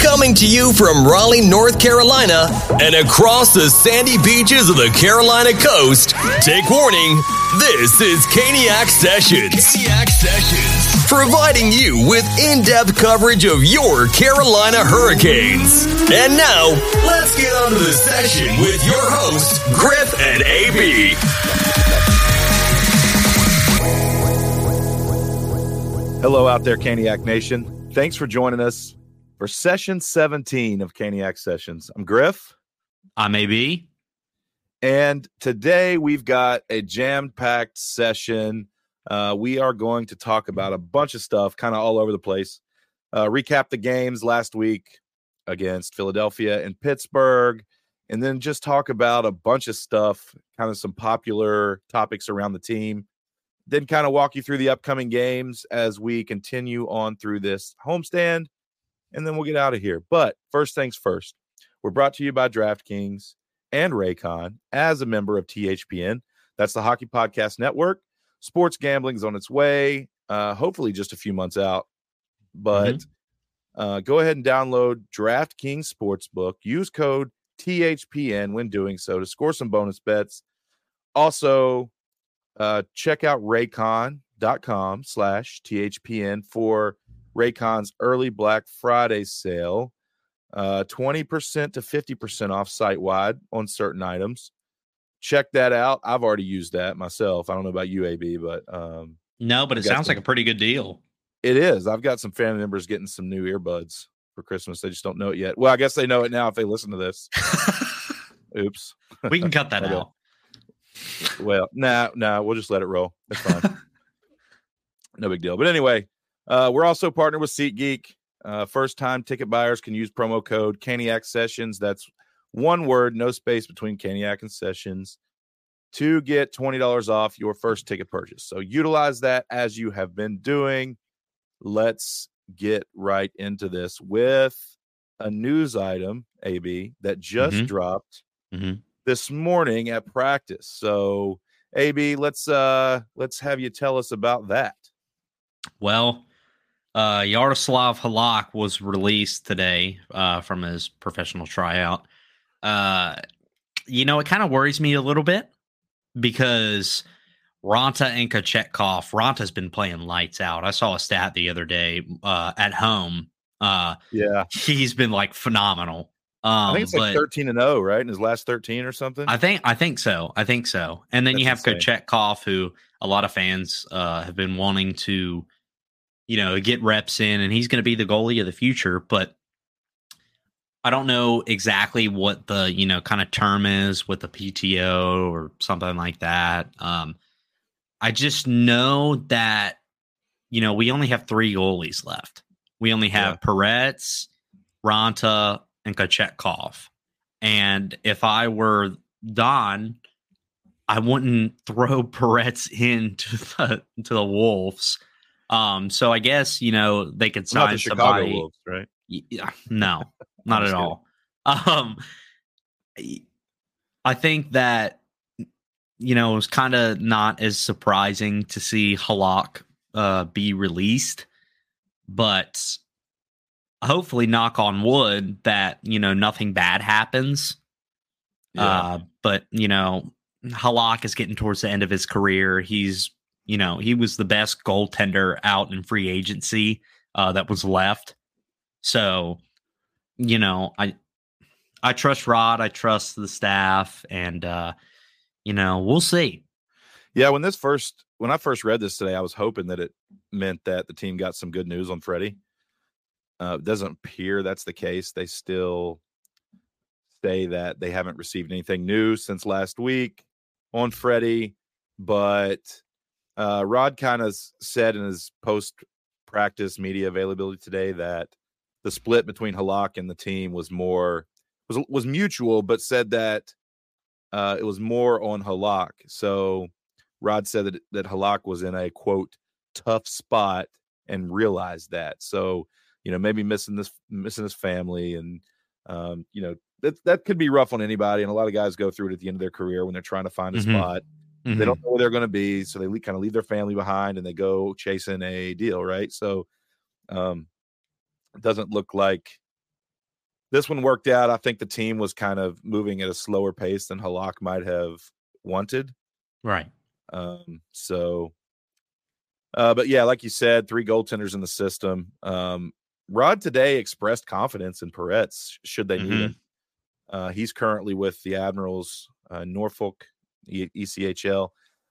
Coming to you from Raleigh, North Carolina, and across the sandy beaches of the Carolina coast, take warning, this is Caniac Sessions. Caniac Sessions. Providing you with in depth coverage of your Carolina Hurricanes. And now, let's get on to the session with your hosts, Griff and AB. Hello, out there, Caniac Nation. Thanks for joining us for session 17 of Caniac Sessions. I'm Griff. I'm AB. And today we've got a jam packed session. Uh, we are going to talk about a bunch of stuff, kind of all over the place. Uh, recap the games last week against Philadelphia and Pittsburgh, and then just talk about a bunch of stuff, kind of some popular topics around the team. Then, kind of walk you through the upcoming games as we continue on through this homestand and then we'll get out of here. But first things first, we're brought to you by DraftKings and Raycon as a member of THPN. That's the Hockey Podcast Network. Sports gambling is on its way, uh, hopefully just a few months out. But mm-hmm. uh, go ahead and download DraftKings Sportsbook. Use code THPN when doing so to score some bonus bets. Also, uh, check out raycon.com slash THPN for Raycon's early Black Friday sale, uh, 20% to 50% off site wide on certain items. Check that out. I've already used that myself. I don't know about UAB, but um, no, but it sounds some, like a pretty good deal. It is. I've got some family members getting some new earbuds for Christmas. They just don't know it yet. Well, I guess they know it now if they listen to this. Oops. We can cut that out. Well, nah, nah, we'll just let it roll. That's fine. no big deal. But anyway, uh, we're also partnered with SeatGeek. Uh, first time ticket buyers can use promo code Caniac Sessions. That's one word, no space between Caniac and Sessions to get $20 off your first ticket purchase. So utilize that as you have been doing. Let's get right into this with a news item, AB, that just mm-hmm. dropped mm-hmm. This morning at practice. So, AB, let's uh let's have you tell us about that. Well, uh, Yaroslav Halak was released today uh, from his professional tryout. Uh, you know, it kind of worries me a little bit because Raanta and Kochetkov, Raanta's been playing lights out. I saw a stat the other day uh, at home. Uh, yeah, he's been like phenomenal. Um, I think it's like thirteen and zero, right? In his last thirteen or something. I think I think so. I think so. And then That's you have insane. Kochetkov, who a lot of fans uh, have been wanting to you know, get reps in, and he's going to be the goalie of the future. But I don't know exactly what the you know kind of term is with the PTO or something like that. Um, I just know that you know we only have three goalies left. We only have yeah. Perets, Raanta, and Kochetkov. And if I were Don, I wouldn't throw Perets into the to the Wolves um, so I guess you know they could sign the somebody. Wolves, right? Yeah, no, not at all. Um, I think that you know it was kind of not as surprising to see Halak uh, be released, but hopefully, knock on wood, that you know nothing bad happens. Yeah. Uh, but you know, Halak is getting towards the end of his career. He's you know, he was the best goaltender out in free agency uh, that was left. So, you know, I I trust Rod, I trust the staff, and uh, you know, we'll see. Yeah, when this first when I first read this today, I was hoping that it meant that the team got some good news on Freddie. Uh, doesn't appear that's the case. They still say that they haven't received anything new since last week on Freddie, but uh, Rod kind of said in his post practice media availability today that the split between Halak and the team was more was was mutual, but said that uh, it was more on Halak. So Rod said that that Halak was in a quote tough spot and realized that. So you know maybe missing this missing his family and um, you know that that could be rough on anybody, and a lot of guys go through it at the end of their career when they're trying to find a mm-hmm. spot. Mm-hmm. They don't mm-hmm. know where they're going to be, so they kind of leave their family behind and they go chasing a deal, right? So, um, it doesn't look like this one worked out. I think the team was kind of moving at a slower pace than Halak might have wanted. Right. Um, so, uh, but yeah, like you said, three goaltenders in the system. Um, Rod today expressed confidence in Perets should they need mm-hmm. him. Uh, he's currently with the Admirals, uh, Norfolk e- ECHL.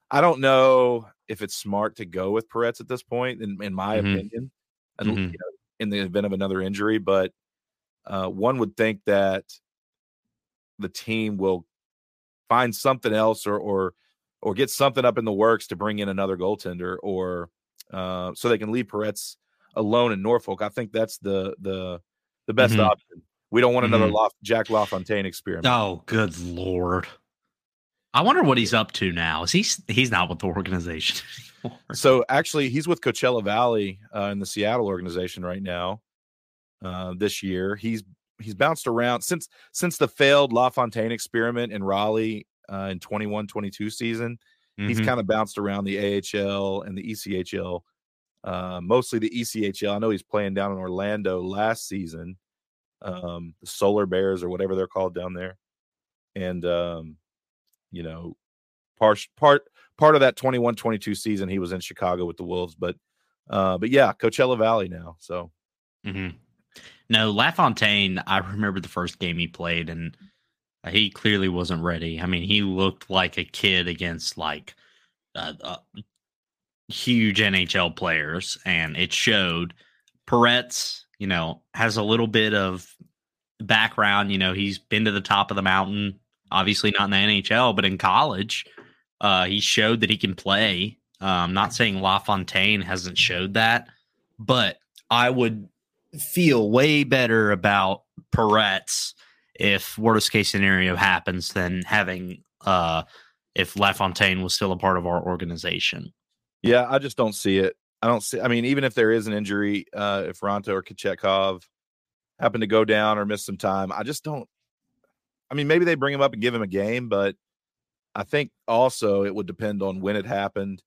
I don't know if it's smart to go with Perets at this point, in, in my mm-hmm. opinion, mm-hmm. you know, in the event of another injury. But uh, one would think that the team will find something else or or or get something up in the works to bring in another goaltender or uh, so they can leave Perets alone in Norfolk. I think that's the the the best mm-hmm. option. We don't want another mm-hmm. Lof- Jack LaFontaine experiment. Oh, good lord! I wonder what he's up to now. Is he he's not with the organization anymore? So actually, he's with Coachella Valley uh, in the Seattle organization right now. Uh, this year, he's he's bounced around since since the failed LaFontaine experiment in Raleigh uh, in 21-22 season. Mm-hmm. He's kind of bounced around the AHL and the ECHL, uh, mostly the ECHL. I know he's playing down in Orlando last season, um, the Solar Bears or whatever they're called down there, and um, you know, part part part of that 21-22 season he was in Chicago with the Wolves, but uh, but yeah, Coachella Valley now. So. Mm-hmm. No, LaFontaine, I remember the first game he played, and he clearly wasn't ready. I mean, he looked like a kid against like uh, uh, huge NHL players, and it showed. Perets, you know, has a little bit of background. You know, he's been to the top of the mountain, obviously not in the NHL, but in college, uh, he showed that he can play. I'm not saying LaFontaine hasn't showed that, but I would feel way better about Perets if worst case scenario happens than having uh if LaFontaine was still a part of our organization. Yeah, I just don't see it. I don't see I mean, even if there is an injury, uh if Raanta or Kochetkov happen to go down or miss some time, I just don't I mean, maybe they bring him up and give him a game, but I think also it would depend on when it happened.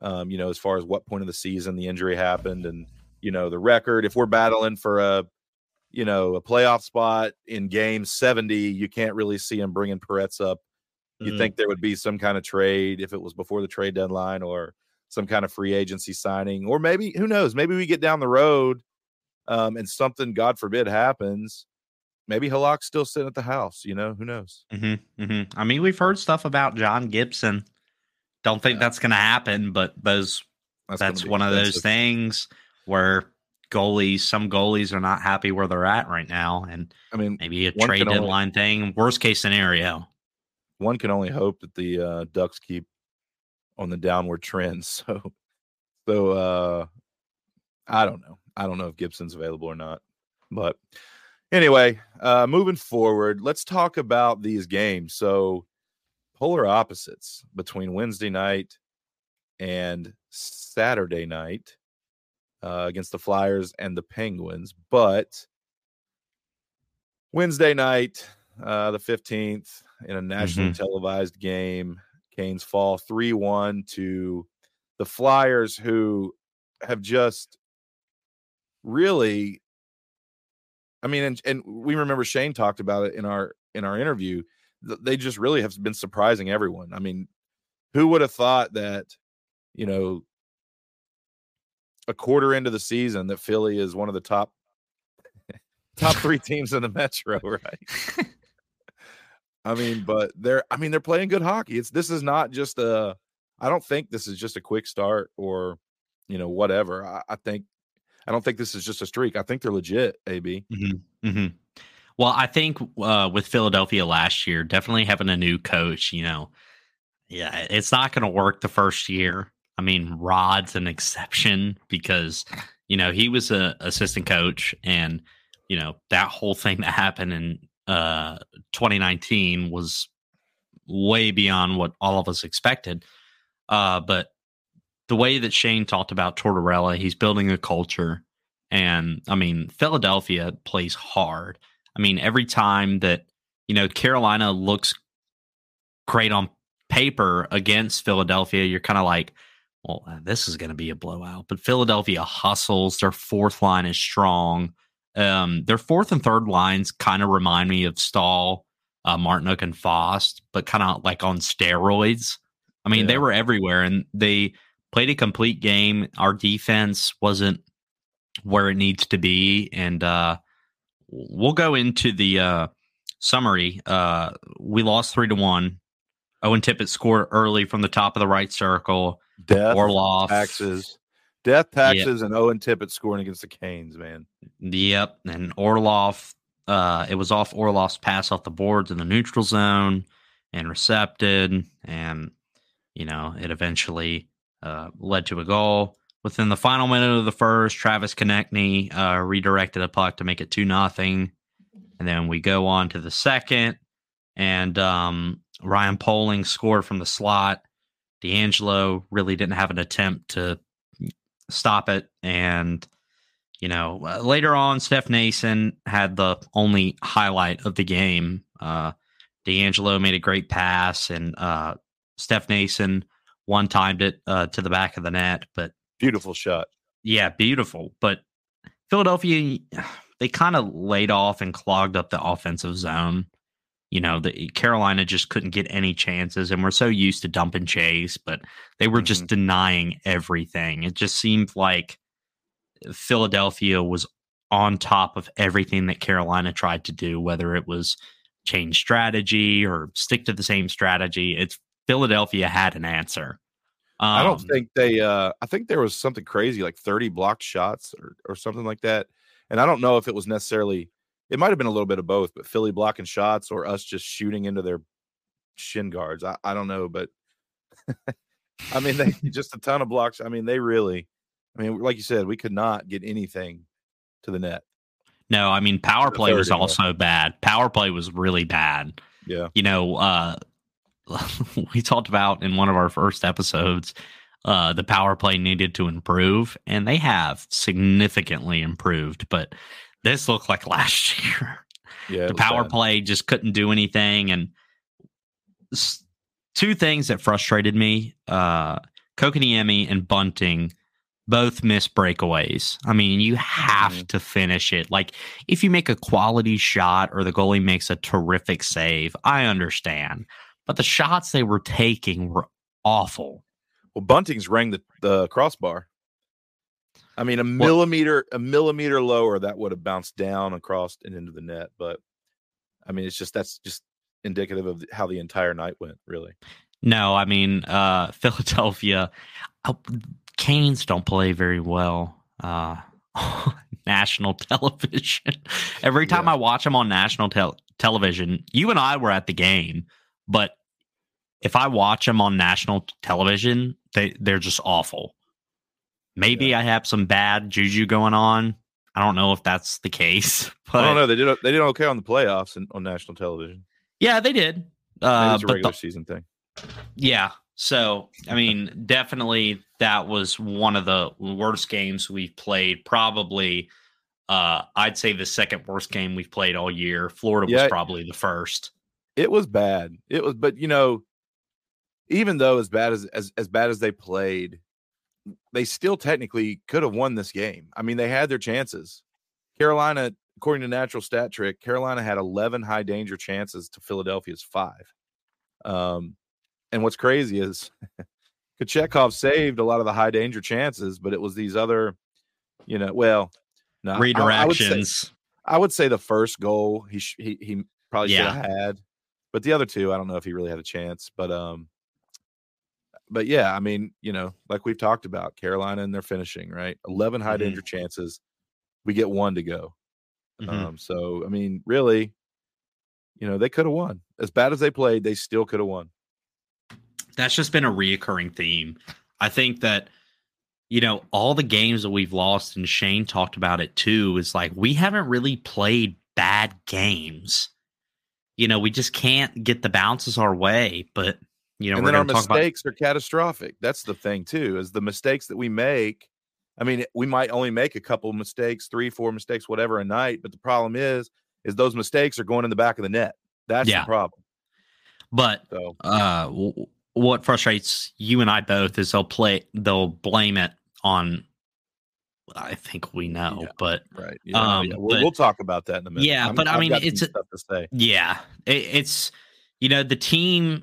Um, you know, as far as what point of the season the injury happened and you know the record if we're battling for a you know a playoff spot in game 70 you can't really see him bringing Perets up you mm. think there would be some kind of trade if it was before the trade deadline or some kind of free agency signing or maybe who knows maybe we get down the road um, and something god forbid happens maybe Halak's still sitting at the house you know who knows mm-hmm, mm-hmm. i mean we've heard stuff about john gibson don't think yeah. that's going to happen but those that's, that's one expensive. of those things where goalies, some goalies are not happy where they're at right now. And I mean, maybe a trade deadline only, thing, worst case scenario. One can only hope that the uh, Ducks keep on the downward trend. So, so uh, I don't know. I don't know if Gibson's available or not. But anyway, uh, moving forward, let's talk about these games. So, polar opposites between Wednesday night and Saturday night uh, against the Flyers and the Penguins. But Wednesday night, uh, the 15th, in a nationally mm-hmm. televised game, Canes fall 3 1 to the Flyers, who have just really. I mean, and, and we remember Shane talked about it in our in our interview. They just really have been surprising everyone. I mean, who would have thought that, you know, a quarter into the season that Philly is one of the top top three teams in the Metro, right? I mean, but they're I mean they're playing good hockey. It's this is not just a I don't think this is just a quick start or you know whatever. I, I think I don't think this is just a streak. I think they're legit. AB. Mm-hmm. Mm-hmm. Well, I think uh, with Philadelphia last year, definitely having a new coach, you know, yeah, it's not going to work the first year. I mean, Rod's an exception because you know he was a assistant coach, and you know that whole thing that happened in uh, 2019 was way beyond what all of us expected. Uh, but the way that Shane talked about Tortorella, he's building a culture, and I mean Philadelphia plays hard. I mean, every time that you know Carolina looks great on paper against Philadelphia, you're kind of like, well, this is going to be a blowout. But Philadelphia hustles. Their fourth line is strong. Um, their fourth and third lines kind of remind me of Staal, uh, Martinook, and Fast, but kind of like on steroids. I mean, yeah. they were everywhere and they played a complete game. Our defense wasn't where it needs to be, and uh, we'll go into the uh, summary. Uh, we lost three to one. Owen Tippett scored early from the top of the right circle. Death, Orlov, taxes, death, taxes, yep. and Owen Tippett scoring against the Canes. Man. Yep, and Orlov. Uh, it was off Orlov's pass off the boards in the neutral zone and recepted, and you know it eventually uh, led to a goal. Within the final minute of the first, Travis Konecny uh, redirected a puck to make it two nothing, and then we go on to the second, and um, Ryan Poehling scored from the slot. DeAngelo really didn't have an attempt to stop it, and you know uh, later on, Steph Noesen had the only highlight of the game. Uh, DeAngelo made a great pass, and uh, Steph Noesen one timed it uh, to the back of the net, but beautiful shot. Yeah, beautiful. But Philadelphia, they kind of laid off and clogged up the offensive zone. You know, the Carolina just couldn't get any chances, and we're so used to dump and chase, but they were mm-hmm. just denying everything. It just seemed like Philadelphia was on top of everything that Carolina tried to do, whether it was change strategy or stick to the same strategy. It's Philadelphia had an answer. Um, I don't um, think they. Uh, I think there was something crazy like 30 blocked shots or, or something like that. And I don't know if it was necessarily. It might have been a little bit of both, but Philly blocking shots or us just shooting into their shin guards. I, I don't know, but I mean, they just a ton of blocks. I mean, they really. I mean, like you said, we could not get anything to the net. No, I mean, power play was also bad. Power play was really bad. Yeah. You know, uh, we talked about in one of our first episodes uh, the power play needed to improve, and they have significantly improved. But this looked like last year. Yeah, the power bad. play just couldn't do anything, and two things that frustrated me: uh, Kotkaniemi and Bunting both miss breakaways. I mean, you have mm-hmm. to finish it. Like if you make a quality shot or the goalie makes a terrific save, I understand but the shots they were taking were awful. Well, Bunting's rang the, the crossbar. I mean, a millimeter, a millimeter lower, that would have bounced down across and into the net. But I mean, it's just that's just indicative of how the entire night went, really. No, I mean, uh, Philadelphia, uh, Canes don't play very well. Uh, national television. Every time yeah. I watch them on national tel- television, you and I were at the game but if I watch them on national television, they they're just awful. Maybe yeah. I have some bad juju going on. I don't know if that's the case. But I don't know. They did they did okay on the playoffs and on national television. Yeah, they did. Uh, it's a regular the, season thing. Yeah. So I mean, definitely that was one of the worst games we've played. Probably, uh, I'd say the second worst game we've played all year. Florida yeah. was probably the first it was bad. It was, but you know, even though as bad as as as bad as they played, they still technically could have won this game. I mean, they had their chances. Carolina, according to Natural Stat Trick, Carolina had 11 high danger chances to Philadelphia's five. Um, and what's crazy is Kochetkov saved a lot of the high danger chances, but it was these other, you know, well, no, redirections. I, I, would, say, I would say the first goal he he he probably yeah. should have had. But the other two, I don't know if he really had a chance. But um, but yeah, I mean, you know, like we've talked about, Carolina and their finishing, right? Eleven high mm-hmm. danger chances, we get one to go. Mm-hmm. Um, so I mean, really, you know, they could have won. As bad as they played, they still could have won. That's just been a reoccurring theme. I think that you know all the games that we've lost, and Shane talked about it too. Is like we haven't really played bad games you know, we just can't get the bounces our way. But you know, and then our mistakes about- are catastrophic. That's the thing too, is the mistakes that we make. I mean, we might only make a couple mistakes, three, four mistakes, whatever a night. But the problem is, is those mistakes are going in the back of the net. That's yeah. the problem. But so. uh, w- what frustrates you and I both is they'll play, they'll blame it on I think we know, yeah, but right. Yeah, um, yeah. We'll, but, we'll, talk about that in a minute. Yeah, I'm, but I mean, it's stuff to say. Yeah, it, it's you know the team.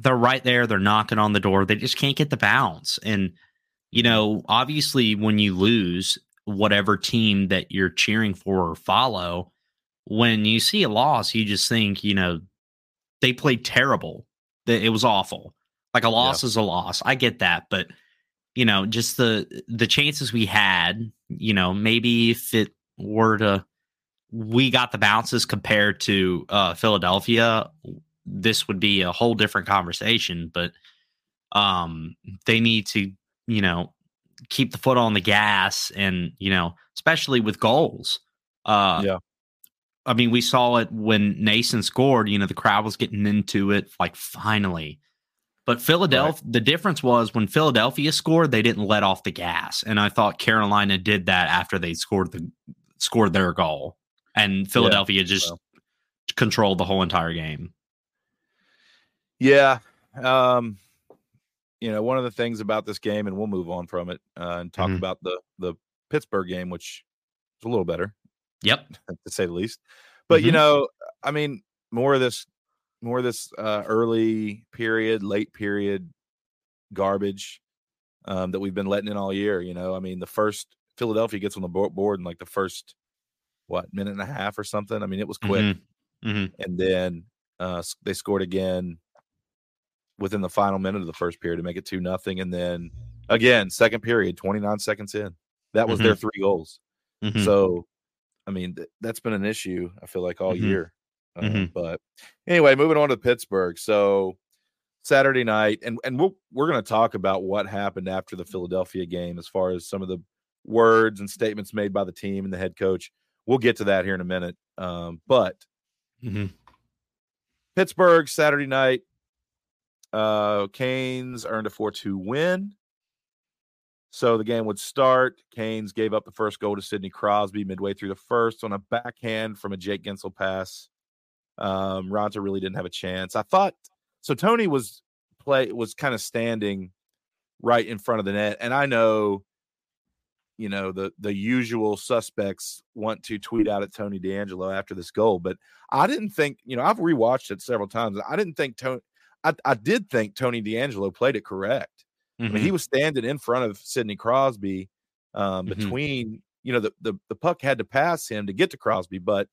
They're right there. They're knocking on the door. They just can't get the bounce. And you know, obviously, when you lose, whatever team that you're cheering for or follow, when you see a loss, you just think, you know, they played terrible. It was awful. Like a loss yeah. is a loss. I get that, but you know, just the the chances we had, you know, maybe if it were to we got the bounces compared to uh Philadelphia, this would be a whole different conversation, but um they need to, you know, keep the foot on the gas and, you know, especially with goals. Uh yeah. I mean, we saw it when Noesen scored, you know, the crowd was getting into it like finally. But Philadelphia, right. the difference was when Philadelphia scored, they didn't let off the gas, and I thought Carolina did that after they scored the scored their goal, and Philadelphia yeah, just controlled the whole entire game. Yeah, um, you know, one of the things about this game, and we'll move on from it uh, and talk mm-hmm. about the the Pittsburgh game, which is a little better. Yep, to say the least. But mm-hmm. you know, I mean, more of this more of this uh, early period, late period garbage um, that we've been letting in all year. You know, I mean, the first Philadelphia gets on the board in like the first what minute and a half or something. I mean, it was quick, mm-hmm. Mm-hmm. and then uh, they scored again within the final minute of the first period to make it two nothing, and then again second period, twenty nine seconds in, that was mm-hmm. their three goals. Mm-hmm. So, I mean, th- that's been an issue. I feel like all mm-hmm. year. Uh, mm-hmm. But anyway, moving on to Pittsburgh. So Saturday night, and and we'll, we're going to talk about what happened after the Philadelphia game, as far as some of the words and statements made by the team and the head coach. We'll get to that here in a minute. Um, but mm-hmm. Pittsburgh Saturday night, uh, Canes earned a four-two win. So the game would start. Canes gave up the first goal to Sidney Crosby midway through the first on a backhand from a Jake Guentzel pass. Um, Raanta really didn't have a chance. I thought so. Tony was play was kind of standing right in front of the net, and I know, you know, the the usual suspects want to tweet out at Tony DeAngelo after this goal, but I didn't think, you know, I've rewatched it several times. I didn't think Tony. I, I did think Tony DeAngelo played it correct. Mm-hmm. I mean, he mm-hmm. was standing in front of Sidney Crosby um, mm-hmm. between, you know, the, the the puck had to pass him to get to Crosby, but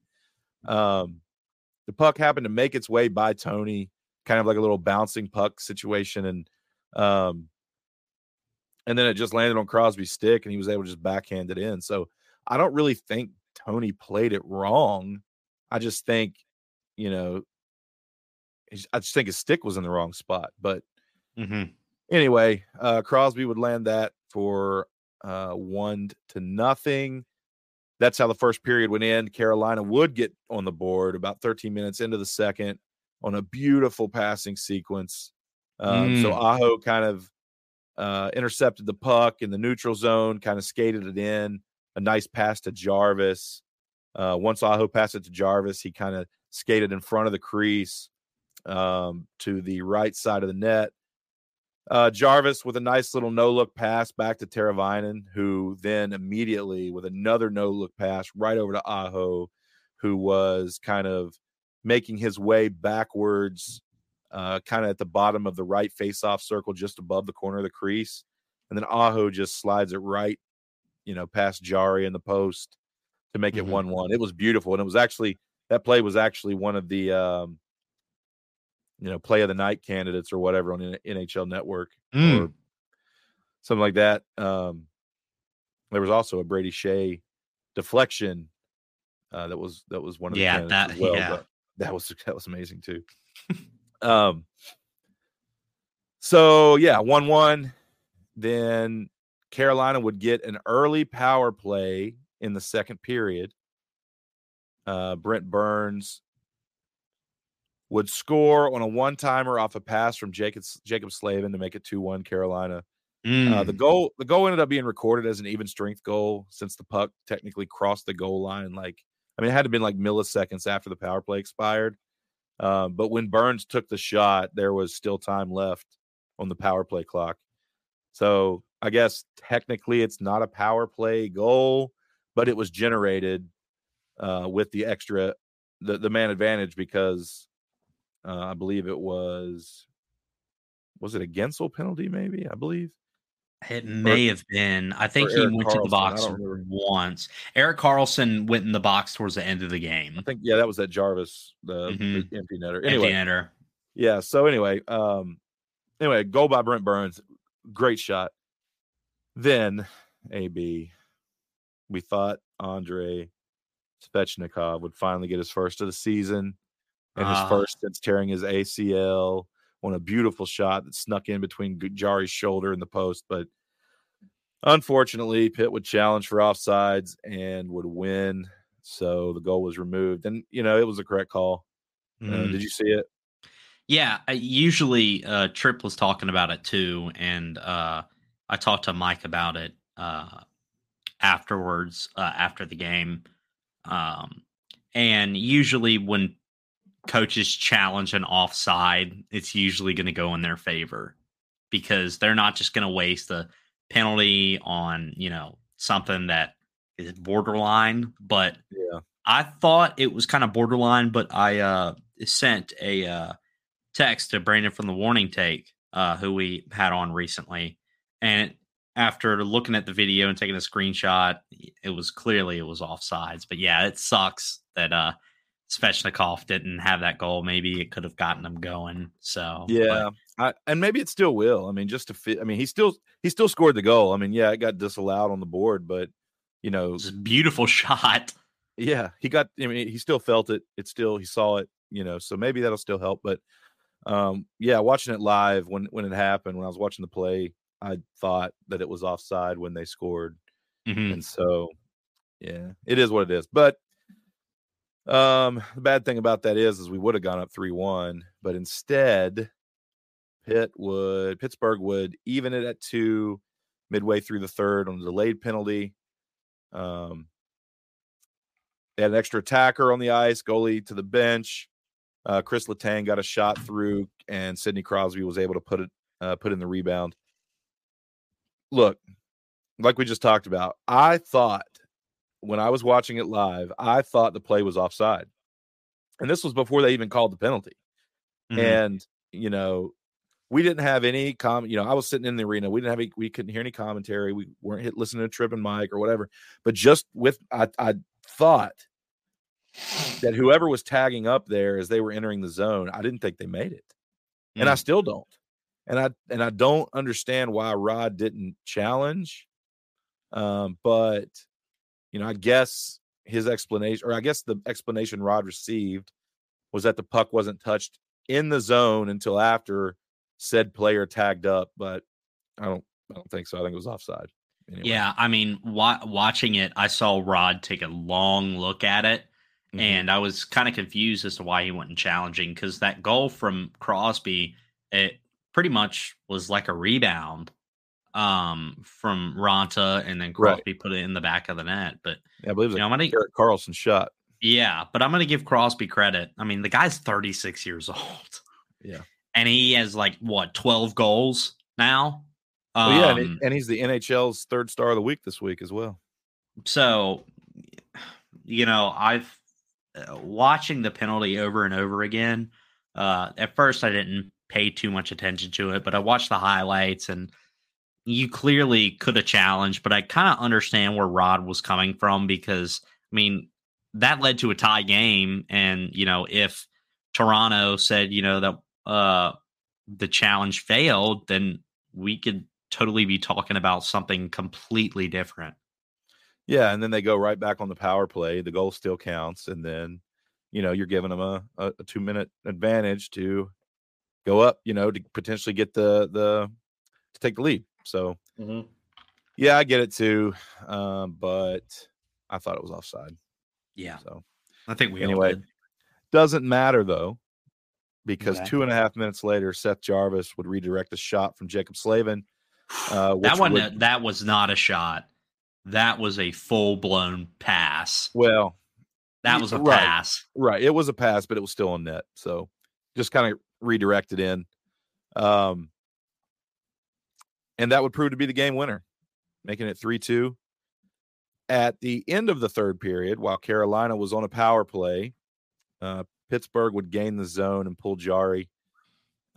um, the puck happened to make its way by Tony, kind of like a little bouncing puck situation, and um, and then it just landed on Crosby's stick, and he was able to just backhand it in. So I don't really think Tony played it wrong. I just think, you know, I just think his stick was in the wrong spot. But mm-hmm. anyway, uh, Crosby would land that for uh, one to nothing that's how the first period would end. Carolina would get on the board about 13 minutes into the second on a beautiful passing sequence. Um, mm. So Aho kind of uh, intercepted the puck in the neutral zone, kind of skated it in. A nice pass to Jarvis. Uh, once Aho passed it to Jarvis, he kind of skated in front of the crease um, to the right side of the net. Uh, Jarvis with a nice little no look pass back to Teravainen, who then immediately with another no look pass right over to Aho, who was kind of making his way backwards, uh, kind of at the bottom of the right face-off circle, just above the corner of the crease, and then Aho just slides it right, you know, past Jarry in the post to make it mm-hmm. one-one. It was beautiful, and it was actually that play was actually one of the um, you know, play of the night candidates or whatever on NHL Network mm. or something like that. Um, there was also a Brady Skjei deflection uh, that was that was one of the yeah that well, yeah that was that was amazing too. um, so yeah, one one. Then Carolina would get an early power play in the second period. Uh, Brent Burns would score on a one timer off a pass from Jacob Jaccob Slavin to make it two one Carolina. Mm. Uh, the mm. goal the goal ended up being recorded as an even strength goal since the puck technically crossed the goal line. Like I mean, it had to have been like milliseconds after the power play expired. Um, but when Burns took the shot, there was still time left on the power play clock. So I guess technically it's not a power play goal, but it was generated uh, with the extra the the man advantage because uh, I believe it was was it a Guentzel penalty? Maybe I believe it may or, have been. I think he went Karlsson. to the box once. Erik Karlsson went in the box towards the end of the game. I think yeah, that was that Jarvis the, mm-hmm. the empty netter. Anyway, empty netter. Yeah. So anyway, um, anyway, goal by Brent Burns, great shot. Then AB, we thought Andre Svechnikov would finally get his first of the season and his uh, first since tearing his ACL on a beautiful shot that snuck in between Jarry's shoulder and the post. But unfortunately, Pitt would challenge for offsides and would win. So the goal was removed. And, you know, it was a correct call. Mm. Uh, did you see it? Yeah. Usually, uh, Tripp was talking about it too. And uh, I talked to Mike about it uh, afterwards, uh, after the game. Um, and usually, when coaches challenge an offside, it's usually going to go in their favor because they're not just going to waste a penalty on, you know, something that is borderline. But yeah, I thought it was kind of borderline, but I uh, sent a uh, text to Brandon from the warning take, uh, who we had on recently. And after looking at the video and taking a screenshot, it was clearly it was offsides. But yeah, it sucks that uh Svechnikov didn't have that goal, maybe it could have gotten them going. So yeah, I, and maybe it still will. I mean, just to fit. I mean, he still he still scored the goal. I mean, yeah, it got disallowed on the board, but you know, it's a beautiful shot. Yeah, he got. I mean, he still felt it. It still he saw it. You know, so maybe that'll still help. But um, yeah, watching it live when when it happened, when I was watching the play, I thought that it was offside when they scored, mm-hmm. and so yeah, it is what it is. But um, the bad thing about that is, is we would have gone up three one, but instead, Pitt would Pittsburgh would even it at two midway through the third on a delayed penalty. Um, they had an extra attacker on the ice, goalie to the bench. Uh, Chris Letang got a shot through, and Sidney Crosby was able to put it uh, put in the rebound. Look, like we just talked about, I thought when I was watching it live, I thought the play was offside. And this was before they even called the penalty. Mm-hmm. And, you know, we didn't have any comment. You know, I was sitting in the arena. We didn't have any, we couldn't hear any commentary. We weren't hit, listening to Tripp and Mike or whatever. But just with, I, I thought that whoever was tagging up there as they were entering the zone, I didn't think they made it. Mm. And I mm. still don't. And I, and I don't understand why Rod didn't challenge. Um, but you know, I guess his explanation, or I guess the explanation Rod received was that the puck wasn't touched in the zone until after said player tagged up. But I don't, I don't think so. I think it was offside. Anyway. Yeah, I mean, wa- watching it, I saw Rod take a long look at it, mm-hmm. and I was kind of confused as to why he wasn't challenging because that goal from Crosby, it pretty much was like a rebound um from Raanta and then Crosby right. put it in the back of the net. But yeah, I believe you know, I'm gonna, Erik Karlsson shot. Yeah, but I'm gonna give Crosby credit. I mean, the guy's 36 years old. Yeah. And he has like what 12 goals now. Um, well, yeah, and, um, and he's the NHL's third star of the week this week as well. So, you know, I've uh, watching the penalty over and over again. Uh, at first, I didn't pay too much attention to it, but I watched the highlights and you clearly could have challenged, but I kind of understand where Rod was coming from because I mean that led to a tie game, and you know if Toronto said you know that uh the challenge failed, then we could totally be talking about something completely different. Yeah, and then they go right back on the power play. The goal still counts, and then you know you're giving them a, a, a two minute advantage to go up. You know to potentially get the the to take the lead. So, mm-hmm. yeah, I get it too. Um, but I thought it was offside. Yeah. So, I think we anyway. Doesn't matter though, because okay. two and a half minutes later, Seth Jarvis would redirect a shot from Jaccob Slavin. Uh, that one, would, that was not a shot. That was a full blown pass. Well, that was a right, pass. Right. It was a pass, but it was still on net. So just kind of redirected in. Um, and that would prove to be the game winner, making it 3 2. At the end of the third period, while Carolina was on a power play, uh, Pittsburgh would gain the zone and pull Jarry,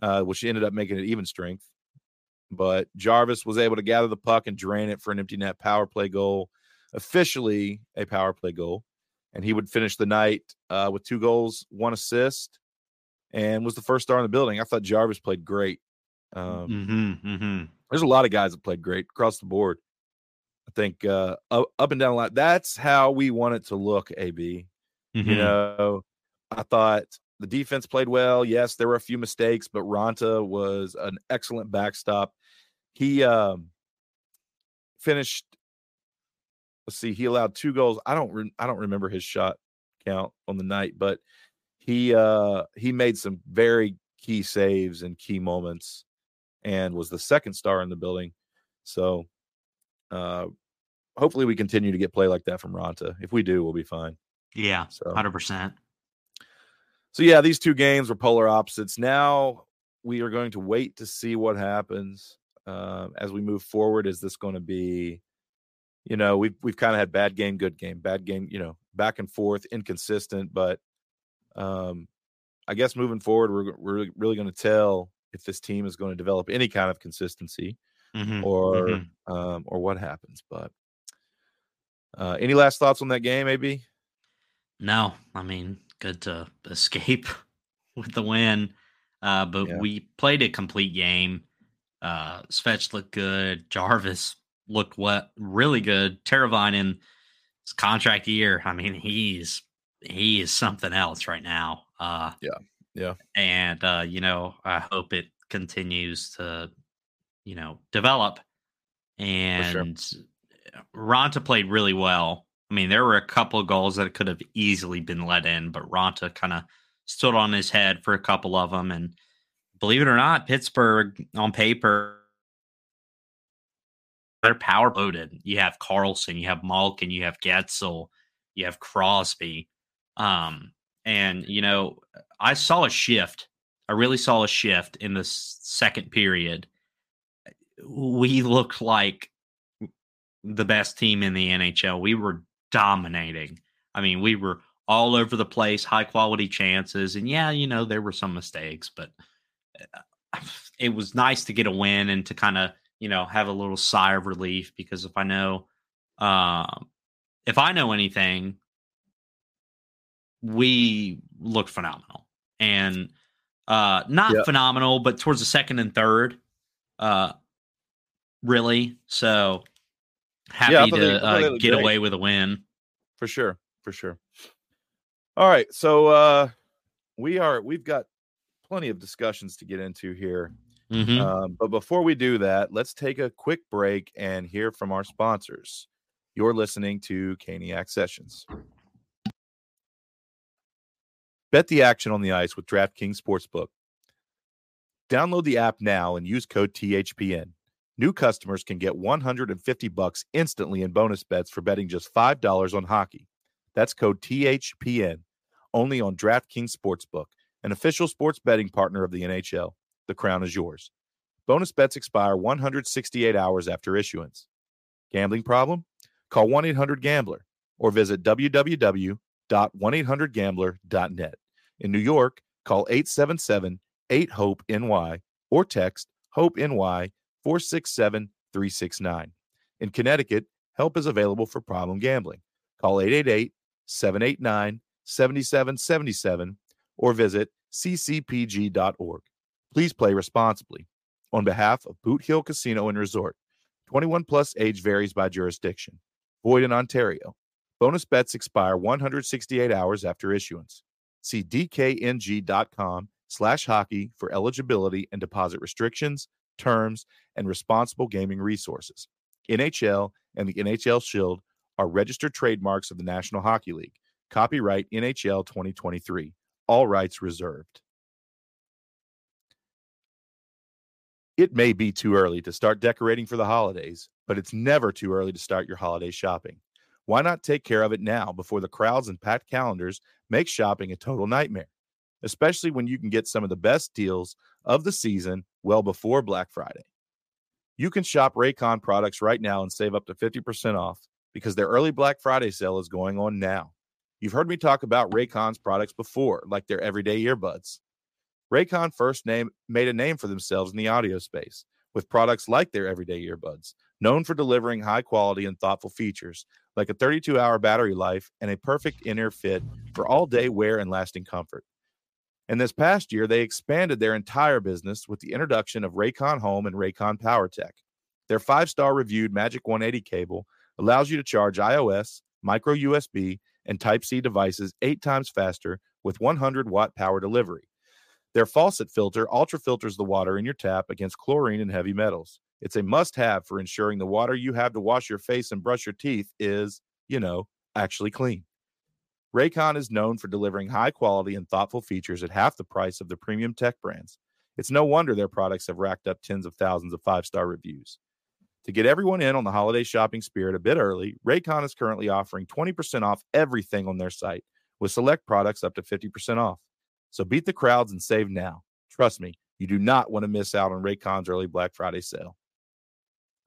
uh, which ended up making it even strength. But Jarvis was able to gather the puck and drain it for an empty net power play goal, officially a power play goal. And he would finish the night uh, with two goals, one assist, and was the first star in the building. I thought Jarvis played great. Um, mm-hmm, mm-hmm. There's a lot of guys that played great across the board. I think uh, up, and down a lot. That's how we want it to look. AB, mm-hmm. you know, I thought the defense played well. Yes, there were a few mistakes, but Raanta was an excellent backstop. He um, finished. Let's see. He allowed two goals. I don't. Re- I don't remember his shot count on the night, but he uh, he made some very key saves and key moments, and was the second star in the building. So, uh, hopefully, we continue to get play like that from Raanta. If we do, we'll be fine. Yeah, hundred percent. So yeah, these two games were polar opposites. Now we are going to wait to see what happens uh, as we move forward. Is this going to be, you know, we've we've kind of had bad game, good game, bad game, you know, back and forth, inconsistent. But um, I guess moving forward, we're we're really going to tell if this team is going to develop any kind of consistency mm-hmm. or mm-hmm. Um, or what happens. But uh, any last thoughts on that game, maybe? No, I mean good to escape with the win. Uh, but yeah. we played a complete game. Uh, Svech looked good. Jarvis looked what really good. Teravainen his contract year. I mean, he's he is something else right now. Uh, yeah, yeah. And uh, you know, I hope it continues to, you know, develop. And sure. Raanta played really well. I mean, there were a couple of goals that could have easily been let in, but Raanta kind of stood on his head for a couple of them. And believe it or not, Pittsburgh on paper, they're power loaded. You have Karlsson, you have Malkin, you have Guentzel, you have Crosby. Um, and, you know, I saw a shift. I really saw a shift in the second period. We looked like the best team in the NHL. We were dominating. I mean, we were all over the place, high quality chances. And yeah, you know, there were some mistakes, but uh, it was nice to get a win and to kind of, you know, have a little sigh of relief because if I know, um, if I know anything, we looked phenomenal and uh not yep. phenomenal, but towards the second and third, uh really. So happy yeah, to uh, get great. away with a win. For sure, for sure. All right, so uh we are we've got plenty of discussions to get into here. Mm-hmm. Um, but before we do that, let's take a quick break and hear from our sponsors. You're listening to Caniac Sessions. Bet the action on the ice with DraftKings Sportsbook. Download the app now and use code THPN. New customers can get 150 bucks instantly in bonus bets for betting just $5 on hockey. That's code THPN only on DraftKings Sportsbook, an official sports betting partner of the NHL. The crown is yours. Bonus bets expire 168 hours after issuance. Gambling problem? Call 1-800-GAMBLER or visit www.1800gambler.net. In New York, call 877-8-HOPE-NY or text HOPE-NY 467 369. In Connecticut, help is available for problem gambling. Call 888 789 7777 or visit ccpg.org. Please play responsibly. On behalf of Boot Hill Casino and Resort, 21 plus age varies by jurisdiction. Void in Ontario. Bonus bets expire 168 hours after issuance. See dkng.com slash hockey for eligibility and deposit restrictions, terms, and responsible gaming resources. NHL and the NHL Shield are registered trademarks of the National Hockey League. Copyright NHL 2023. All rights reserved. It may be too early to start decorating for the holidays, but it's never too early to start your holiday shopping. Why not take care of it now before the crowds and packed calendars make shopping a total nightmare? Especially when you can get some of the best deals of the season well before Black Friday. You can shop Raycon products right now and save up to 50% off because their early Black Friday sale is going on now. You've heard me talk about Raycon's products before, like their everyday earbuds. Raycon first name made a name for themselves in the audio space with products like their everyday earbuds, known for delivering high quality and thoughtful features like a 32 hour battery life and a perfect inner fit for all day wear and lasting comfort. And this past year, they expanded their entire business with the introduction of Raycon Home and Raycon PowerTech. Their five star reviewed Magic 180 cable allows you to charge iOS, micro USB, and Type C devices eight times faster with 100 watt power delivery. Their faucet filter ultra filters the water in your tap against chlorine and heavy metals. It's a must have for ensuring the water you have to wash your face and brush your teeth is, you know, actually clean. Raycon is known for delivering high quality and thoughtful features at half the price of the premium tech brands. It's no wonder their products have racked up tens of thousands of five star reviews. To get everyone in on the holiday shopping spirit a bit early, Raycon is currently offering 20% off everything on their site, with select products up to 50% off. So beat the crowds and save now. Trust me, you do not want to miss out on Raycon's early Black Friday sale.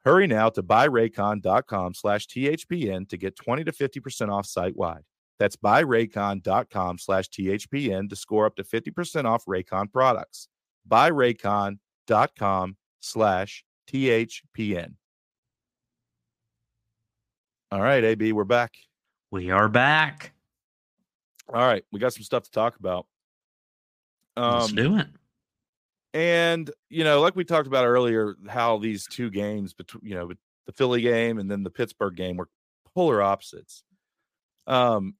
Hurry now to buyraycon.com slash THPN to get 20 to 50% off site wide. That's buyraycon.com slash THPN to score up to 50% off Raycon products. Buyraycon.com slash THPN. All right, AB, we're back. We are back. All right, we got some stuff to talk about. Um, Let's do it. And you know, like we talked about earlier, how these two games between you know the Philly game and then the Pittsburgh game were polar opposites. Um,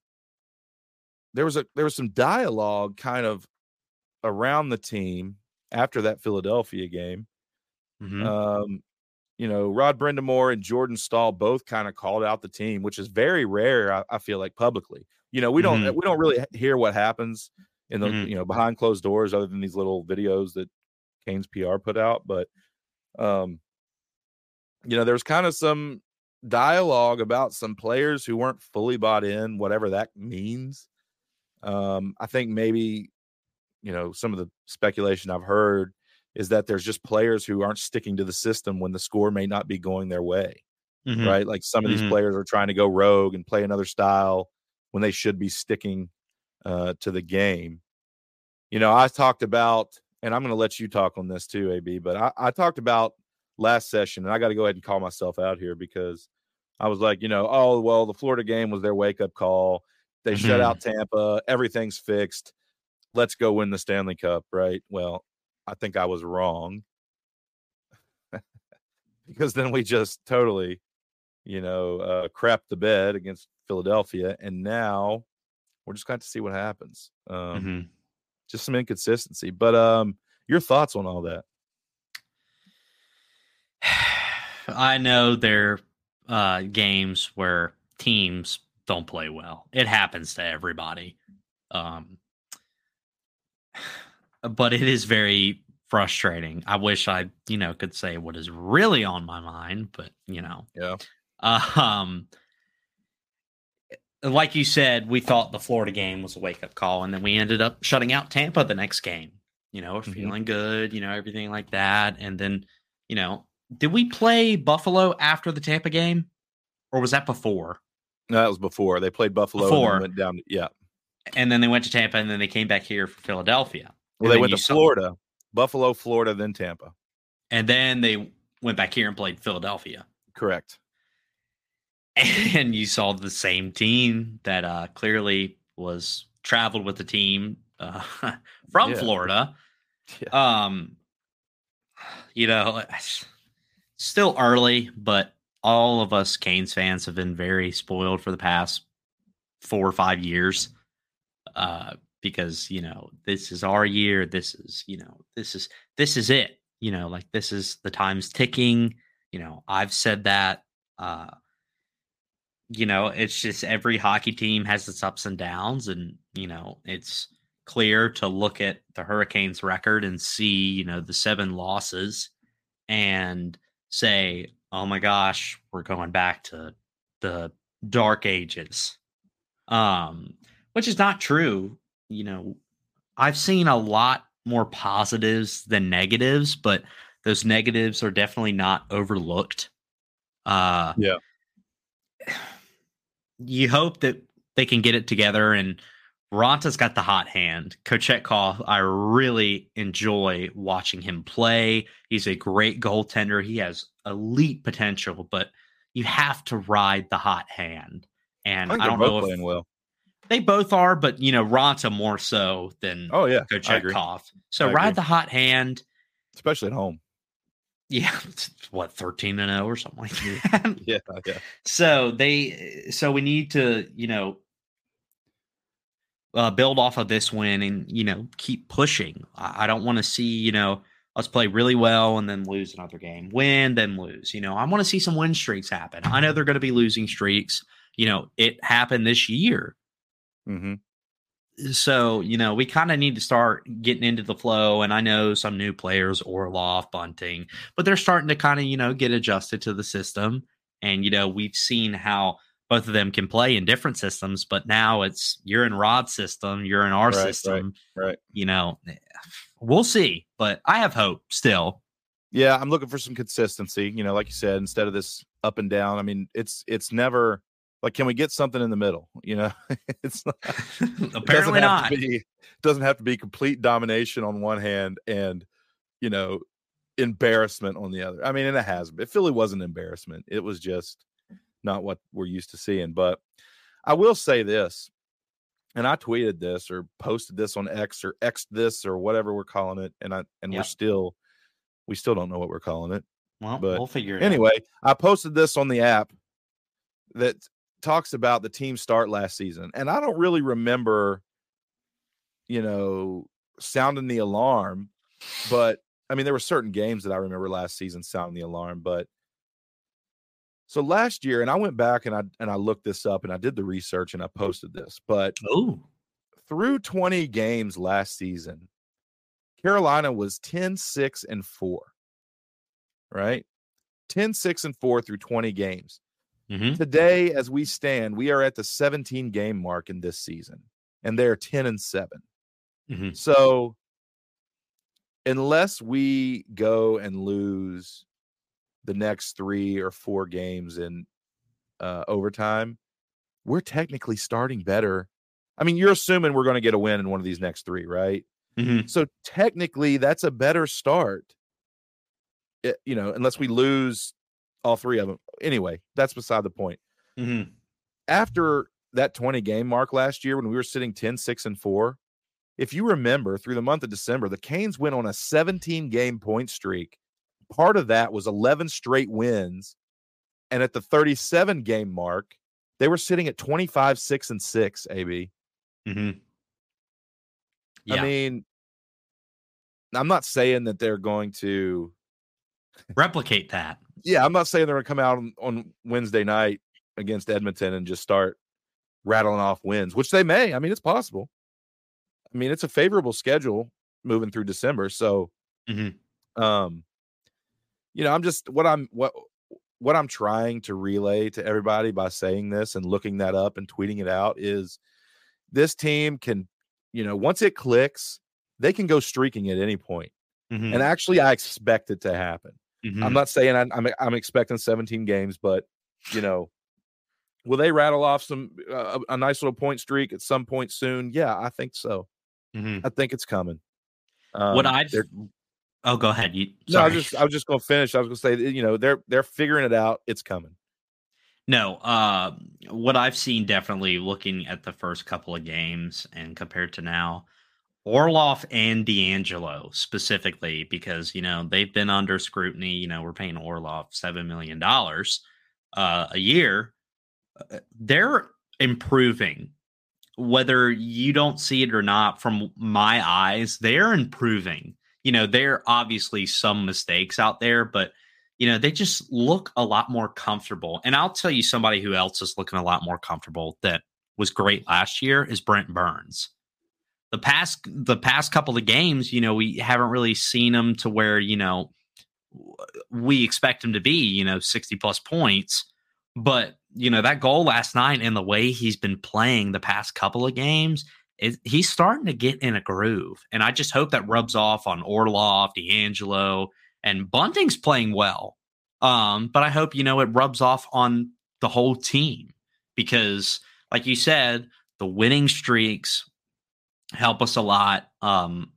there was a there was some dialogue kind of around the team after that Philadelphia game. Mm-hmm. Um, you know, Rod Brind'Amour and Jordan Staal both kind of called out the team, which is very rare. I, I feel like publicly. You know, we don't mm-hmm. we don't really hear what happens in the mm-hmm. you know behind closed doors, other than these little videos that Canes PR put out. But um, you know, there's kind of some dialogue about some players who weren't fully bought in, whatever that means. Um, I think maybe you know some of the speculation I've heard is that there's just players who aren't sticking to the system when the score may not be going their way. Mm-hmm. Right. Like some of these mm-hmm. players are trying to go rogue and play another style when they should be sticking uh, to the game. You know, I talked about, and I'm going to let you talk on this too, AB, but I, I talked about last session, and I got to go ahead and call myself out here because I was like, you know, oh, well, the Florida game was their wake up call. They mm-hmm. shut out Tampa. Everything's fixed. Let's go win the Stanley Cup, right? Well, I think I was wrong because then we just totally, you know, uh, crapped the bed against Philadelphia, and now we're just going to see what happens. Um, mm-hmm. Just some inconsistency, but um, your thoughts on all that? I know there are uh, games where teams don't play well. It happens to everybody. Um, but it is very frustrating. I wish I, you know, could say what is really on my mind, but you know, yeah. Um, like you said, we thought the Florida game was a wake up call, and then we ended up shutting out Tampa the next game. You know, mm-hmm. feeling good, you know, everything like that, and then, you know, did we play Buffalo after the Tampa game, or was that before? No, that was before. They played Buffalo. Before went down. To, yeah, and then they went to Tampa, and then they came back here for Philadelphia. Well, they went to Florida, Buffalo, Florida, then Tampa, and then they went back here and played Philadelphia. Correct. And you saw the same team that uh, clearly was traveled with the team uh, from yeah. Florida. Yeah. Um, you know, still early, but all of us Canes fans have been very spoiled for the past four or five years. Uh, because you know this is our year this is you know this is this is it you know like this is the time's ticking you know i've said that uh you know it's just every hockey team has its ups and downs and you know it's clear to look at the hurricanes record and see you know the seven losses and say oh my gosh we're going back to the dark ages um which is not true you know, I've seen a lot more positives than negatives, but those negatives are definitely not overlooked. Uh, yeah. You hope that they can get it together and Raanta's got the hot hand. Kochetkov, I really enjoy watching him play. He's a great goaltender. He has elite potential, but you have to ride the hot hand. And I, I don't know if well. they both are, but you know, Raanta more so than oh yeah, Kochetkov. So ride the hot hand, especially at home. Yeah, what thirteen and zero oh or something like that. yeah, yeah. So they, so we need to, you know, uh, build off of this win and you know keep pushing. I, I don't want to see you know us play really well and then lose another game, win then lose. You know, I want to see some win streaks happen. I know they're going to be losing streaks. You know, it happened this year. Mm-hmm. So you know, we kind of need to start getting into the flow. And I know some new players, Orlov, Bunting, but they're starting to kind of you know get adjusted to the system. And you know, we've seen how both of them can play in different systems, but now it's you're in Rod's system, you're in our right, system. Right, right. You know, eh, we'll see, but I have hope still. Yeah, I'm looking for some consistency. You know, like you said, instead of this up and down. I mean, it's it's never like can we get something in the middle? You know, it's not, apparently it not. Be, doesn't have to be complete domination on one hand and you know embarrassment on the other. I mean, and it has. But Philly was an embarrassment. It was just not what we're used to seeing. But I will say this, and I tweeted this or posted this on X or X this or whatever we're calling it, and I and yep. we're still we still don't know what we're calling it. Well, but we'll figure it anyway, out. I posted this on the app that talks about the team start last season, and I don't really remember, you know, sounding the alarm, but I mean, there were certain games that I remember last season sounding the alarm, but so last year, and I went back and I and I looked this up and I did the research and I posted this, but oh, through 20 games last season, Carolina was 10, 6, and 4. Right? 10, 6, and 4 through 20 games. Mm-hmm. Today, as we stand, we are at the 17 game mark in this season, and they're 10 and 7. Mm-hmm. So unless we go and lose the next three or four games in uh, overtime, we're technically starting better. I mean, you're assuming we're going to get a win in one of these next three, right? Mm-hmm. So technically, that's a better start. It, eh, you know, unless we lose all three of them. Anyway, that's beside the point. Mm-hmm. After that 20 game mark last year, when we were sitting 10, 6, and 4, if you remember through the month of December, the Canes went on a 17 game point streak part of that was 11 straight wins. And at the 37 game mark, they were sitting at 25, 6, and 6, AB. Mm-hmm. Yeah. I mean, I'm not saying that they're going to replicate that. Yeah, I'm not saying they're going to come out on, on Wednesday night against Edmonton and just start rattling off wins, which they may. I mean, it's possible. I mean, it's a favorable schedule moving through December. So, mm-hmm. um, you know, I'm just what I'm what what I'm trying to relay to everybody by saying this and looking that up and tweeting it out is this team can, you know, once it clicks, they can go streaking at any point. Mm-hmm. And actually, I expect it to happen. Mm-hmm. I'm not saying I, I'm I'm expecting 17 games, but you know, will they rattle off some uh, a nice little point streak at some point soon? Yeah, I think so. Mm-hmm. I think it's coming. Um, what I've Oh, go ahead. You, no, I was just I was just to finish. I was to say, you know, they're they're figuring it out. It's coming. No, uh, what I've seen definitely looking at the first couple of games and compared to now, Orlov and DeAngelo specifically, because you know they've been under scrutiny. You know, we're paying Orlov seven million dollars uh, a year. Uh, they're improving, whether you don't see it or not. From my eyes, they're improving you know, there are obviously some mistakes out there, but you know, they just look a lot more comfortable. And I'll tell you somebody who else is looking a lot more comfortable that was great last year is Brent Burns. The past the past couple of games, you know, we haven't really seen him to where, you know, we expect him to be, you know, 60 plus points. But, you know, that goal last night and the way he's been playing the past couple of games, it, he's starting to get in a groove. And I just hope that rubs off on Orlov, DeAngelo, and Bunting's playing well. Um, but I hope you know it rubs off on the whole team because, like you said, the winning streaks help us a lot. Um,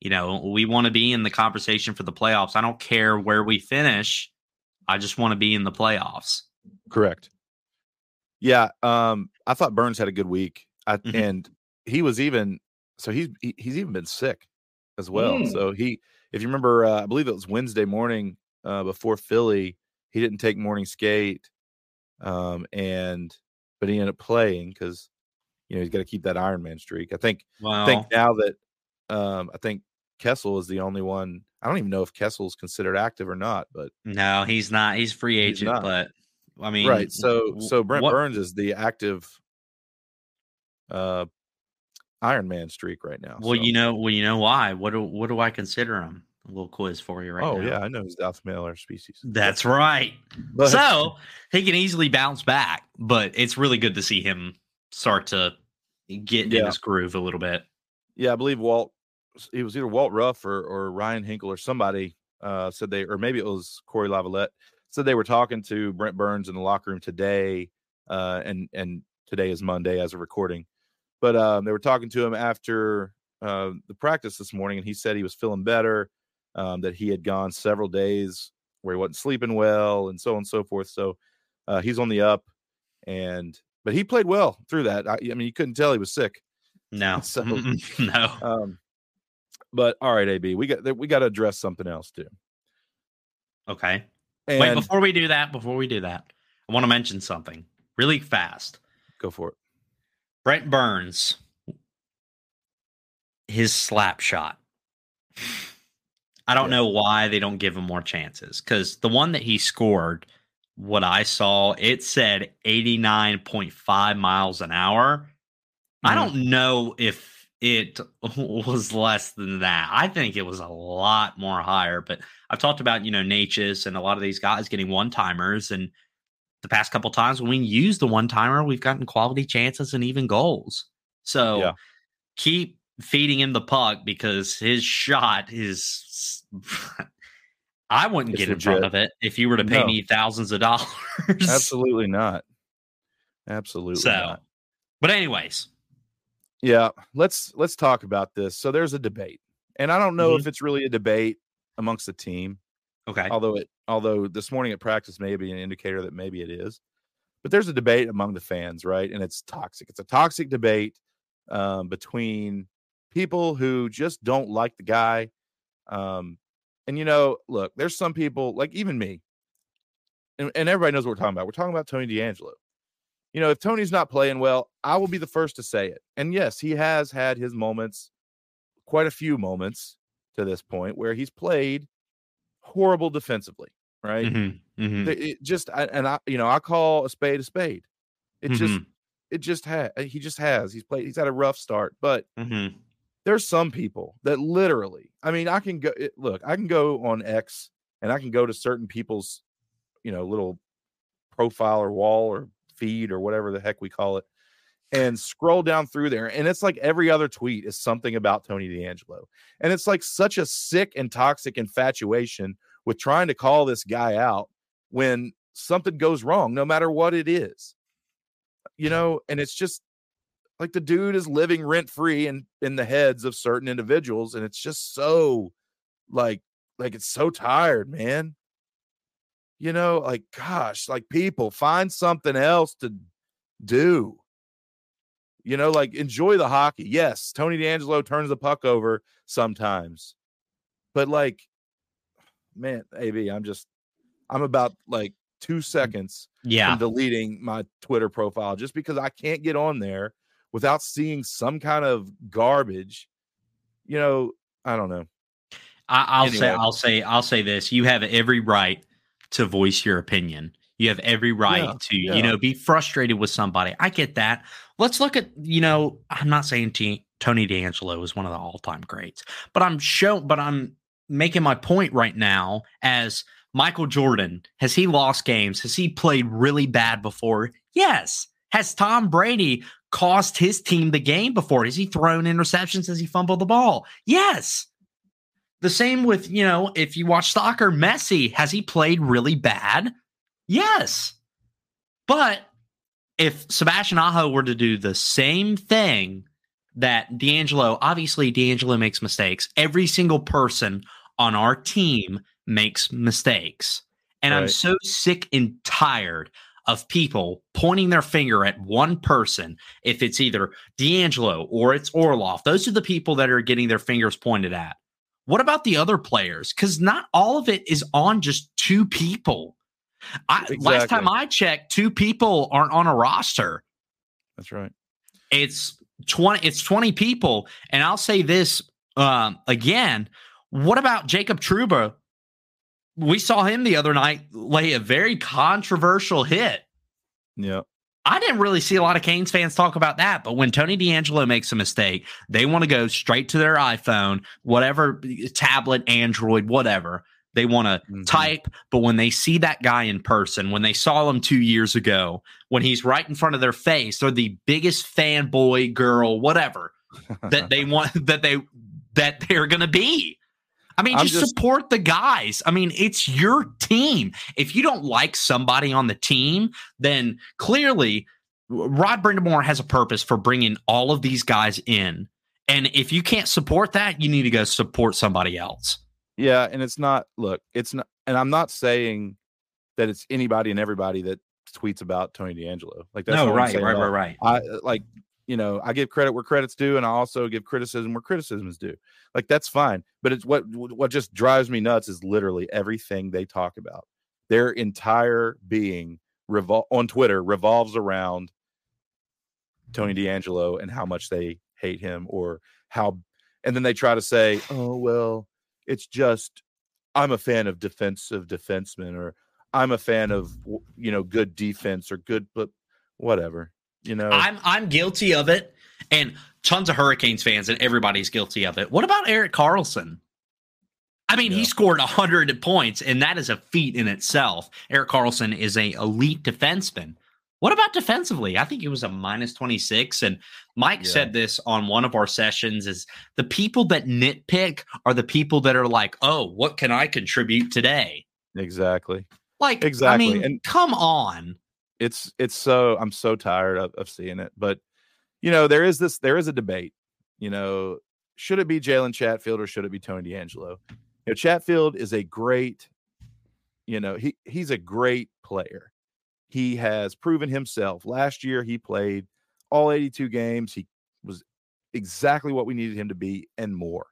you know, we want to be in the conversation for the playoffs. I don't care where we finish. I just want to be in the playoffs. Correct. Yeah, um, I thought Burns had a good week, I, mm-hmm. and he was even so he's he, he's even been sick as well. Mm. So he, if you remember, uh, I believe it was Wednesday morning uh, before Philly, he didn't take morning skate, um, and but he ended up playing because you know he's got to keep that Ironman streak. I think. Wow. I think now that um, I think Kessel is the only one. I don't even know if Kessel is considered active or not, but no, he's not. He's free agent, he's but I mean, right. So so Brent what, Burns is the active uh Iron Man streak right now. Well, so. you know, well, you know why? What do what do I consider him? A little quiz for you right oh, now. yeah, I know he's the alpha male species. That's right. But, so he can easily bounce back, but it's really good to see him start to get yeah. in his groove a little bit. Yeah, I believe Walt. It was either Walt Ruff or, or Ryan Henkel or somebody uh, said they, or maybe it was Cory Lavalette said they were talking to Brent Burns in the locker room today, uh, and and today is Monday as a recording, but um, they were talking to him after uh, the practice this morning, and he said he was feeling better, um, that he had gone several days where he wasn't sleeping well, and so on and so forth. So uh, he's on the up, and but he played well through that. I, I mean, you couldn't tell he was sick. No, so no. Um, but all right, AB, we got we got to address something else too. Okay. And Wait, before we do that, before we do that, I want to mention something really fast. Go for it. Brent Burns, his slap shot. I don't yeah. know why they don't give him more chances because the one that he scored, what I saw, it said 89.5 miles an hour. Mm-hmm. I don't know if it was less than that. I think it was a lot more higher. But I've talked about, you know, Necas and a lot of these guys getting one timers. And the past couple times when we use the one timer, we've gotten quality chances and even goals. So yeah. keep feeding him the puck because his shot is. I wouldn't it's get legit. in front of it if you were to pay no. me thousands of dollars. Absolutely not. Absolutely so, not. But anyways, yeah, let's let's talk about this. So there's a debate, and I don't know mm-hmm. if it's really a debate amongst the team. Okay. Although it although this morning at practice may be an indicator that maybe it is, but there's a debate among the fans, right? And it's toxic. It's a toxic debate um, between people who just don't like the guy. Um, and you know, look, there's some people like even me, and, and everybody knows what we're talking about. We're talking about Tony DeAngelo you know, if Tony's not playing well, I will be the first to say it. And yes, he has had his moments, quite a few moments to this point where he's played horrible defensively, right? Mm-hmm, mm-hmm. It just and I, you know, I call a spade a spade. It mm-hmm. just, it just had he just has. He's played. He's had a rough start, but mm-hmm. There's some people that literally. I mean, I can go look. I can go on X and I can go to certain people's, you know, little profile or wall or feed or whatever the heck we call it and scroll down through there and it's like every other tweet is something about Tony DeAngelo. And it's like such a sick and toxic infatuation with trying to call this guy out when something goes wrong no matter what it is. You know, and it's just like the dude is living rent free in in the heads of certain individuals and it's just so like like it's so tired, man you know, like gosh, like people find something else to do. You know, like enjoy the hockey. Yes, Tony DeAngelo turns the puck over sometimes. But like man, AB, I'm just I'm about like 2 mm, seconds yeah. from deleting my Twitter profile just because I can't get on there without seeing some kind of garbage. You know, I don't know. I, will anyway. say I'll say I'll say this. You have every right to voice your opinion. You have every right yeah, to, yeah. you know, be frustrated with somebody. I get that. Let's look at, you know, I'm not saying T- Tony DeAngelo is one of the all-time greats, but I'm show, but I'm making my point right now as Michael Jordan. Has he lost games? Has he played really bad before? Yes. Has Tom Brady cost his team the game before? Has he thrown interceptions? Has he fumbled the ball? Yes. The same with, you know, if you watch soccer, Messi, has he played really bad? Yes. But if Sebastian Aho were to do the same thing that DeAngelo, obviously DeAngelo makes mistakes. Every single person on our team makes mistakes. And right. I'm so sick and tired of people pointing their finger at one person. If it's either DeAngelo or it's Orlov, those are the people that are getting their fingers pointed at. What about the other players? Because not all of it is on just two people. I, exactly. Last time I checked, two people aren't on a roster. That's right. It's 20 it's 20 people and I'll say this um, again, what about Jacob Trouba? We saw him the other night lay a very controversial hit. Yeah. I didn't really see a lot of Canes fans talk about that, but when Tony DeAngelo makes a mistake, they want to go straight to their iPhone, whatever tablet, Android, whatever, they want to mm-hmm. type, but when they see that guy in person, when they saw him two years ago, when he's right in front of their face, they're the biggest fanboy girl, whatever that they want that they that they're gonna be. I mean, just, just, support the guys. I mean, it's your team. If you don't like somebody on the team, then clearly Rod Brind'Amour has a purpose for bringing all of these guys in. And if you can't support that, you need to go support somebody else. Yeah, and it's not look, it's not and I'm not saying that it's anybody and everybody that tweets about Tony DeAngelo. Like that's no, right, right, right, right. I like you know, I give credit where credit's due, and I also give criticism where criticism is due. Like that's fine, but it's what what just drives me nuts is literally everything they talk about. Their entire being revol- on Twitter revolves around Tony DeAngelo and how much they hate him, or how, and then they try to say, "Oh well, it's just I'm a fan of defensive defensemen or I'm a fan of you know good defense or good but whatever. You know. I'm I'm guilty of it and tons of Hurricanes fans and everybody's guilty of it. What about Erik Karlsson? I mean, yeah. he scored 100 points and that is a feat in itself. Erik Karlsson is a elite defenseman. What about defensively? I think it was a minus 26. And Mike yeah. said this on one of our sessions is the people that nitpick are the people that are like, oh, what can I contribute today? Exactly. Like, exactly. I mean, and come on. It's, it's so, I'm so tired of, of seeing it. But, you know, there is this, there is a debate, you know, should it be Jalen Chatfield or should it be Tony DeAngelo? You know, Chatfield is a great, you know, he, he's a great player he has proven himself. Last year, he played all 82 games. He was exactly what we needed him to be and more.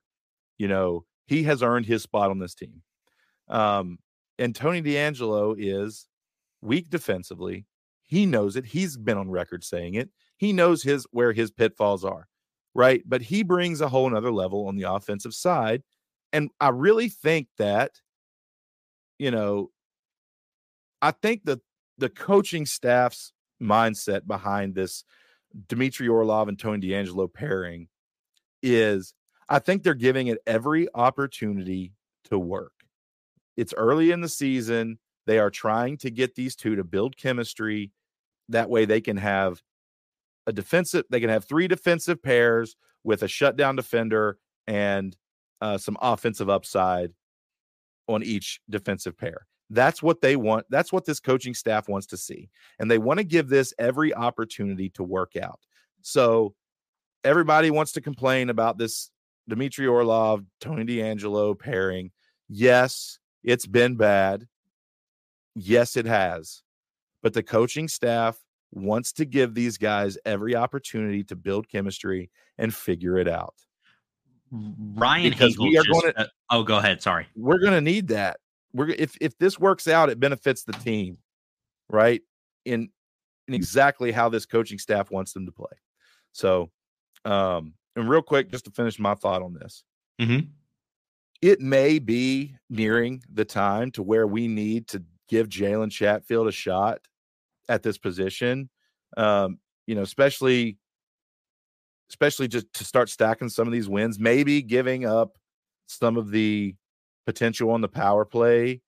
You know, he has earned his spot on this team. Um, and Tony DeAngelo is weak defensively. He knows it. He's been on record saying it. He knows his where his pitfalls are, right? But he brings a whole nother level on the offensive side. And I really think that, you know, I think the the coaching staff's mindset behind this Dmitry Orlov and Tony DeAngelo pairing is I think they're giving it every opportunity to work. It's early in the season. They are trying to get these two to build chemistry. That way they can have a defensive, they can have three defensive pairs with a shutdown defender and uh, some offensive upside on each defensive pair. That's what they want. That's what this coaching staff wants to see. And they want to give this every opportunity to work out. So everybody wants to complain about this Dmitry Orlov, Tony DeAngelo pairing. Yes, it's been bad. Yes, it has. But the coaching staff wants to give these guys every opportunity to build chemistry and figure it out. Ryan because we are going to. Uh, oh, go ahead. Sorry. We're going to need that we're if if this works out, it benefits the team, right? In in exactly how this coaching staff wants them to play. So, um, and real quick, just to finish my thought on this, mm-hmm. it may be nearing the time to where we need to give Jalen Chatfield a shot at this position. Um, you know, especially especially just to start stacking some of these wins, maybe giving up some of the potential on the power play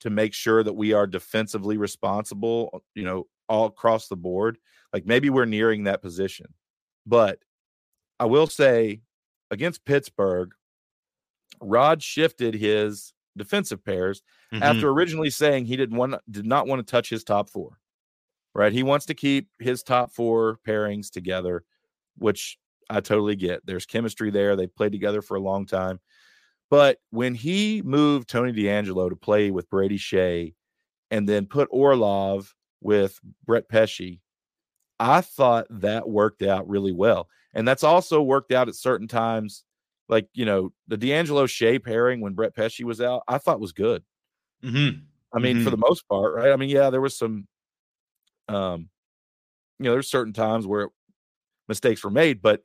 to make sure that we are defensively responsible, uh, you know, all across the board. Like maybe we're nearing that position. But I will say against Pittsburgh, Rod shifted his defensive pairs mm-hmm. after originally saying he didn't want did not want to touch his top four. Right? He wants to keep his top four pairings together, which I totally get. There's chemistry there. They played together for a long time. But when he moved Tony DeAngelo to play with Brady Skjei and then put Orlov with Brett Pesce, I thought that worked out really well. And that's also worked out at certain times. Like, you know, the DeAngelo Skjei pairing when Brett Pesce was out, I thought was good. Mm-hmm. I mean, mm-hmm. for the most part, right? I mean, yeah, there was some, um, you know, there's certain times where mistakes were made, but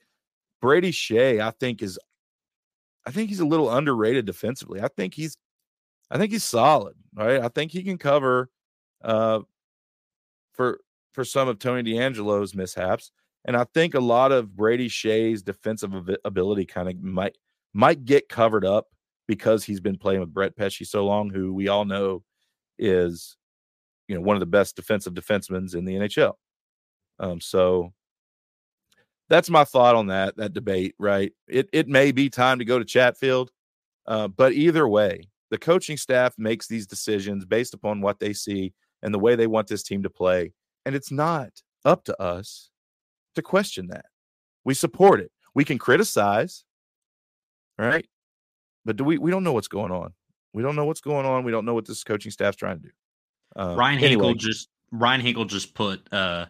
Brady Skjei, I think, is I think he's a little underrated defensively. I think he's I think he's solid, right? I think he can cover uh for for some of Tony DeAngelo's mishaps. And I think a lot of Brady Skjei's defensive ability kind of might might get covered up because he's been playing with Brett Pesce so long, who we all know is you know one of the best defensive defensemen in the NHL. Um, so that's my thought on that that debate. Right? It it may be time to go to Chatfield, uh, but either way, the coaching staff makes these decisions based upon what they see and the way they want this team to play, and it's not up to us to question that. We support it. We can criticize, right? But do we? We don't know what's going on. We don't know what's going on. We don't know what this coaching staff's trying to do. Um, Ryan Henkel anyway. just Ryan Henkel just put uh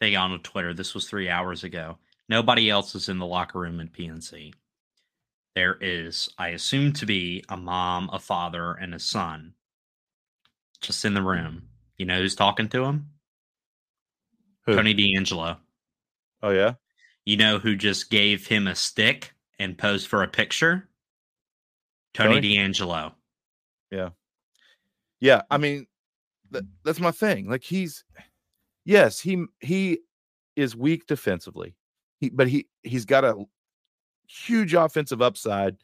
thing on Twitter. This was three hours ago. Nobody else is in the locker room in PNC. There is, I assume, to be a mom, a father, and a son just in the room. You know who's talking to him? Who? Tony DeAngelo. Oh, yeah? You know who just gave him a stick and posed for a picture? Tony? DeAngelo. Yeah. Yeah. I mean, th- that's my thing. Like, he's, yes, he, he is weak defensively. He, but he he's got a huge offensive upside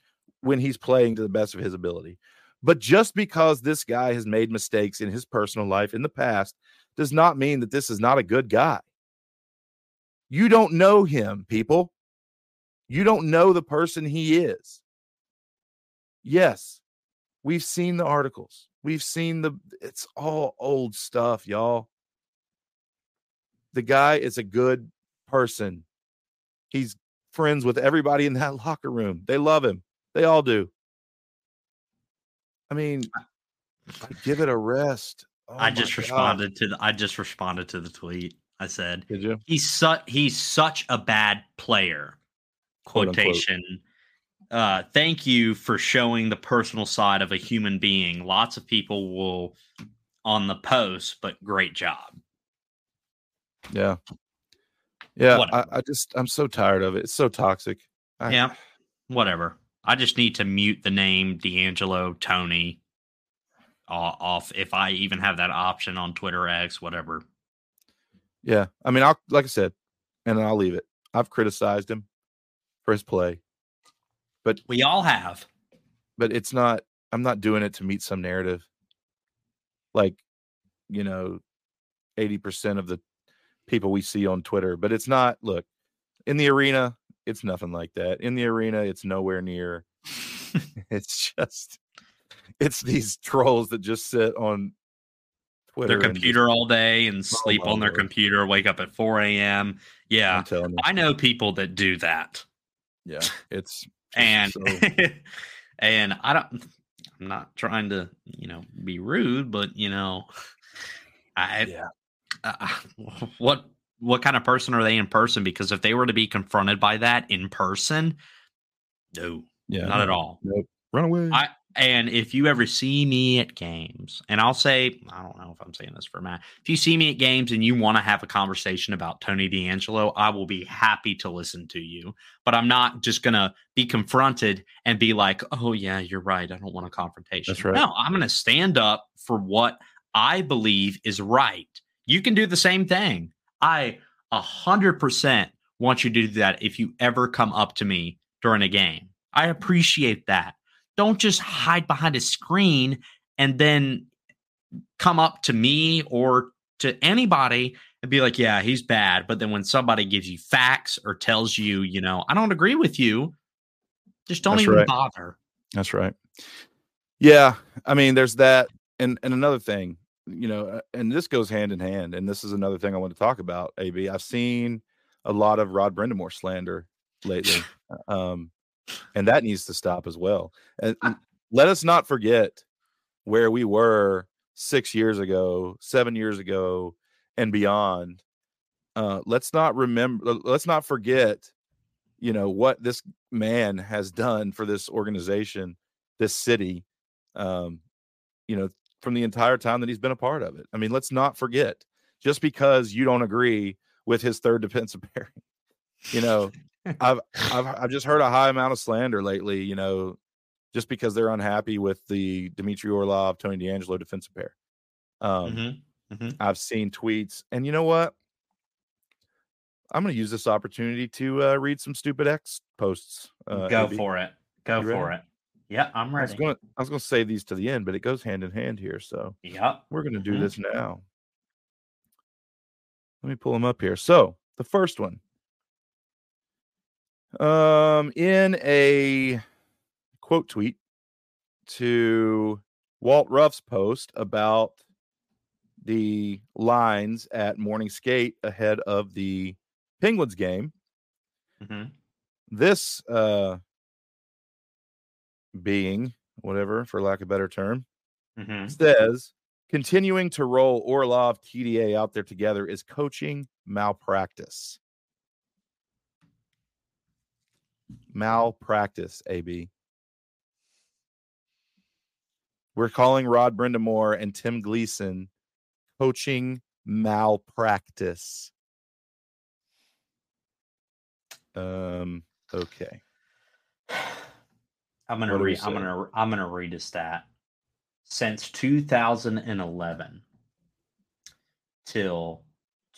when he's playing to the best of his ability. But just because this guy has made mistakes in his personal life in the past does not mean that this is not a good guy. You don't know him, people. You don't know the person he is. Yes, we've seen the articles. We've seen the, it's all old stuff, y'all. The guy is a good person. He's friends with everybody in that locker room. They love him. They all do. I mean, give it a rest. Oh I just responded to the I just responded to the tweet. I said, "Did you?" He's such he's such a bad player. Quotation. Uh, thank you for showing the personal side of a human being. Lots of people will on the post, but great job. Yeah. Yeah, I, I, just I'm so tired of it. It's so toxic. I, yeah, whatever. I just need to mute the name DeAngelo Tony off if I even have that option on Twitter X, whatever. Yeah, I mean, I'll like I said, and I'll leave it. I've criticized him for his play, but we all have. But it's not. I'm not doing it to meet some narrative. Like, you know, eighty percent of the people we see on Twitter, but it's not. Look, in the arena, it's nothing like that. In the arena, it's nowhere near. it's just, it's these trolls that just sit on Twitter, their computer all day and sleep on their computer, wake up at 4 a.m. Yeah, I know people that do that. Yeah, it's and so... and I don't. I'm not trying to, you know, be rude, but you know, I yeah uh, what what kind of person are they in person? Because if they were to be confronted by that in person, no, yeah, not no, at all. Nope. Run away. I, and if you ever see me at games, and I'll say, I don't know if I'm saying this for Matt. If you see me at games and you want to have a conversation about Tony DeAngelo, I will be happy to listen to you. But I'm not just going to be confronted and be like, oh, yeah, you're right. I don't want a confrontation. That's right. No, I'm going to stand up for what I believe is right you can do the same thing. I a hundred percent want you to do that if you ever come up to me during a game. I appreciate that. Don't just hide behind a screen and then come up to me or to anybody and be like, yeah, he's bad. But then when somebody gives you facts or tells you, you know, I don't agree with you, just don't That's even right. bother. That's right. Yeah, I mean, there's that, and and another thing, you know, uh, and this goes hand in hand, and this is another thing I want to talk about. Ab, I've seen a lot of Rod Brind'Amour slander lately, um, and that needs to stop as well. And let us not forget where we were six years ago, seven years ago, and beyond. Uh, let's not remember. Let's not forget you know what this man has done for this organization this city um you know from the entire time that he's been a part of it i mean let's not forget just because you don't agree with his third defensive pairing you know I've, I've i've just heard a high amount of slander lately you know just because they're unhappy with the Dmitry Orlov Tony DeAngelo defensive pair um mm-hmm. Mm-hmm. i've seen tweets and you know what I'm going to use this opportunity to uh, read some stupid X posts. Uh, Go for it. Go for it. Yeah, I'm ready. I was, going to, save these to the end, but it goes hand in hand here. So yeah, we're going to do mm-hmm. this now. Let me pull them up here. So the first one, um, in a quote tweet to Walt Ruff's post about the lines at morning skate ahead of the Penguins game. Mm-hmm. This uh, being whatever, for lack of a better term, mm-hmm. says continuing to roll Orlov TDA out there together is coaching malpractice. Malpractice, AB. We're calling Rod Brind'Amour and Tim Gleason coaching malpractice. Um. Okay. I'm gonna read. I'm gonna. I'm gonna read a stat. Since 2011 till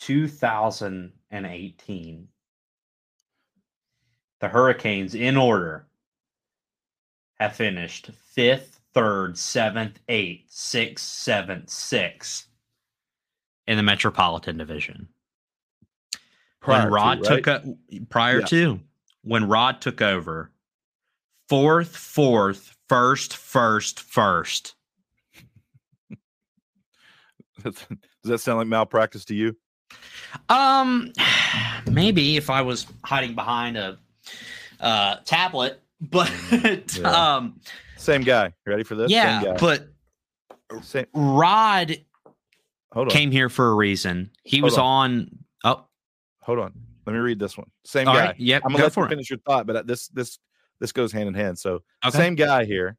2018, the Hurricanes, in order, have finished fifth, third, seventh, eighth, sixth, seventh, sixth in the Metropolitan Division when Rod to, right? took a, prior yeah. to when Rod took over, fourth, fourth, first, first, first. Does that sound like malpractice to you? Um, maybe if I was hiding behind a uh, tablet, but yeah. um, same guy. Ready for this? Yeah, but same. Rod Hold on. came here for a reason. He Hold was on. on. Oh, hold on. Let me read this one. Same All guy. Right. Yep. I'm gonna let you finish your thought, but uh, this this this goes hand in hand. So okay. same guy here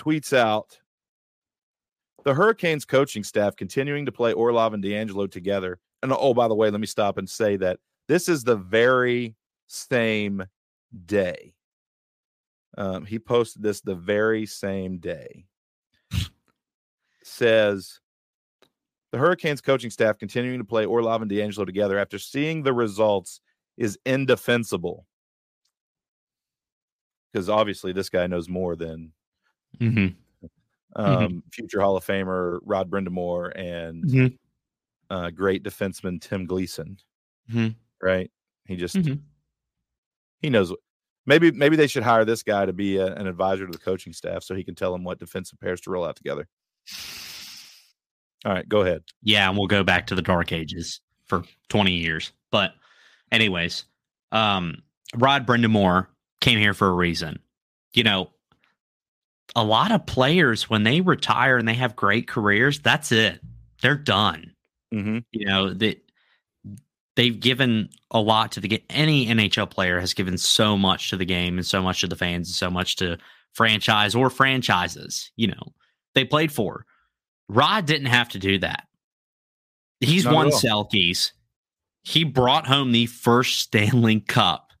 tweets out the Hurricanes coaching staff continuing to play Orlov and DeAngelo together. And oh, by the way, let me stop and say that this is the very same day. Um, he posted this the very same day. Says the Hurricanes coaching staff continuing to play Orlov and DeAngelo together after seeing the results is indefensible. Because obviously, this guy knows more than mm-hmm. mm-hmm. Um, mm-hmm. future Hall of Famer Rod Brind'Amour and mm-hmm. uh, great defenseman Tim Gleason. Right? He just mm-hmm. he knows. Maybe maybe they should hire this guy to be a, an advisor to the coaching staff so he can tell them what defensive pairs to roll out together. All right, go ahead. Yeah, and we'll go back to the dark ages for 20 years. But anyways, um Rod Brind'Amour came here for a reason. You know, a lot of players when they retire and they have great careers, that's it. They're done. Mm-hmm. You know, that they've given a lot to the game. Any NHL player has given so much to the game and so much to the fans and so much to franchise or franchises, you know, they played for. Rod didn't have to do that. He's Not won Selkies. He brought home the first Stanley Cup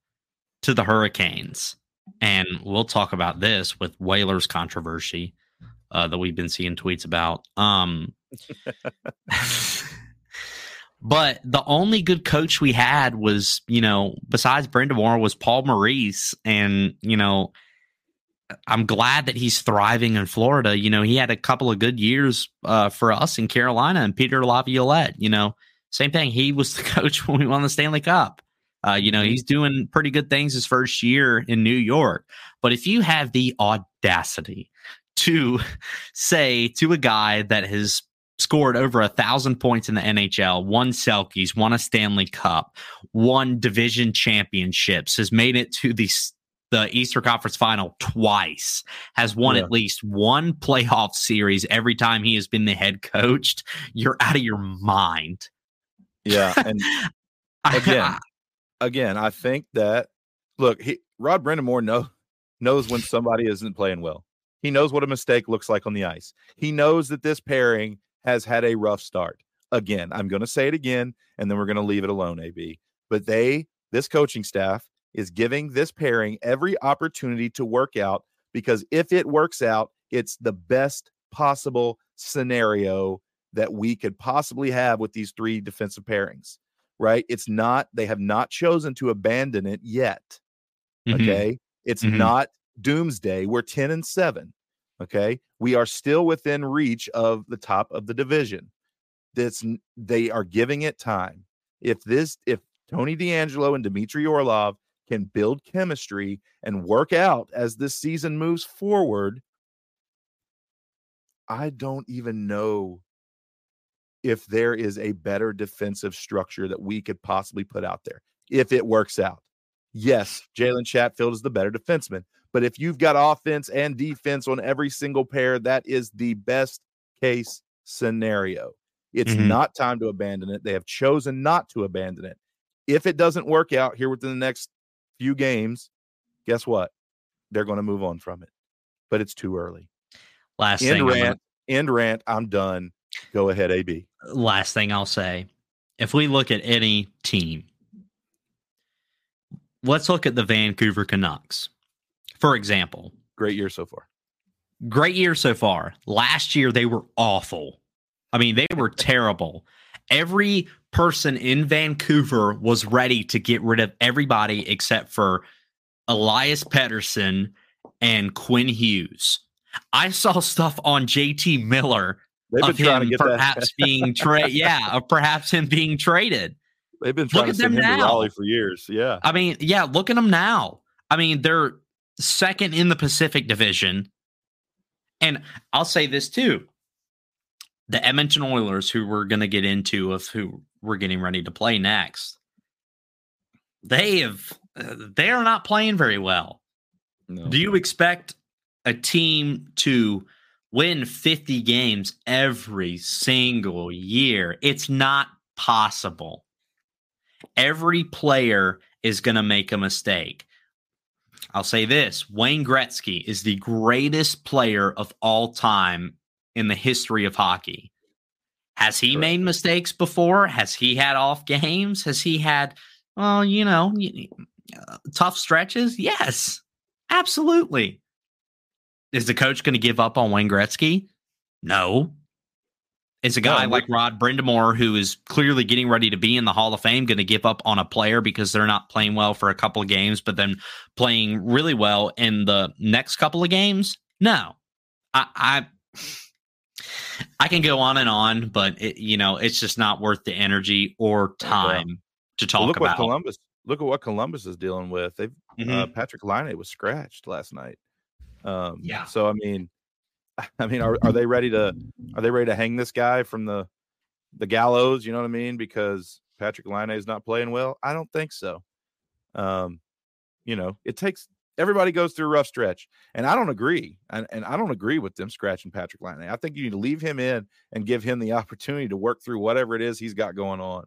to the Hurricanes. And we'll talk about this with Whalers controversy uh, that we've been seeing tweets about. Um, but the only good coach we had was, you know, besides Brind'Amour, was Paul Maurice. And, you know, I'm glad that he's thriving in Florida. You know, he had a couple of good years uh, for us in Carolina and Peter Laviolette, you know, same thing. He was the coach when we won the Stanley Cup. Uh, you know, mm-hmm. he's doing pretty good things his first year in New York. But if you have the audacity to say to a guy that has scored over a thousand points in the NHL, won Selkies, won a Stanley Cup, won division championships, has made it to the the Eastern Conference final twice, has won yeah. at least one playoff series every time he has been the head coach. You're out of your mind. Yeah. And again, again, I think that look, he, Rod Brind'Amour know, knows when somebody isn't playing well. He knows what a mistake looks like on the ice. He knows that this pairing has had a rough start. Again, I'm going to say it again, and then we're going to leave it alone, AB. But they, this coaching staff, is giving this pairing every opportunity to work out because if it works out, it's the best possible scenario that we could possibly have with these three defensive pairings, right? It's not, they have not chosen to abandon it yet. Mm-hmm. Okay. It's mm-hmm. not doomsday. We're 10 and 7. Okay. We are still within reach of the top of the division. This they are giving it time. If this if Tony DeAngelo and Dmitry Orlov can build chemistry and work out as this season moves forward, I don't even know if there is a better defensive structure that we could possibly put out there if it works out. Yes, Jalen Chatfield is the better defenseman, but if you've got offense and defense on every single pair, that is the best case scenario. It's mm-hmm. not time to abandon it. They have chosen not to abandon it. If it doesn't work out here within the next few games, guess what? They're going to move on from it. But it's too early. Last end thing rant, gonna... end rant. I'm done. Go ahead, AB. Last thing I'll say. If we look at any team, let's look at the Vancouver Canucks for example. Great year so far. Great year so far. Last year, they were awful. I mean, they were terrible. Every person in Vancouver was ready to get rid of everybody except for Elias Pettersson and Quinn Hughes. I saw stuff on JT Miller of him perhaps being traded. Yeah, of perhaps him being traded. They've been trying look to send him now. to Raleigh for years. Yeah. I mean, yeah, look at them now. I mean, they're second in the Pacific Division. And I'll say this too. The Edmonton Oilers, who we're going to get into of who we're getting ready to play next, they have uh, they are not playing very well. No. Do you expect a team to win 50 games every single year? It's not possible. Every player is going to make a mistake. I'll say this Wayne Gretzky is the greatest player of all time in the history of hockey. Has he Correct. made mistakes before? Has he had off games? Has he had, well, you know, uh, tough stretches? Yes, absolutely. Is the coach going to give up on Wayne Gretzky? No. Is a guy no, like Rod Brind'Amour, who is clearly getting ready to be in the Hall of Fame, going to give up on a player because they're not playing well for a couple of games, but then playing really well in the next couple of games? No, I, I, I can go on and on, but it, you know, it's just not worth the energy or time yeah. to talk well, look about. What Columbus, look at what Columbus is dealing with. They've uh, mm-hmm. uh, Patrik Laine was scratched last night. Um, yeah. So I mean, I mean, are, are they ready to are they ready to hang this guy from the the gallows? You know what I mean? Because Patrik Laine is not playing well. I don't think so. Um, you know, it takes everybody goes through a rough stretch, and I don't agree. And, and I don't agree with them scratching Patrik Laine. I think you need to leave him in and give him the opportunity to work through whatever it is he's got going on,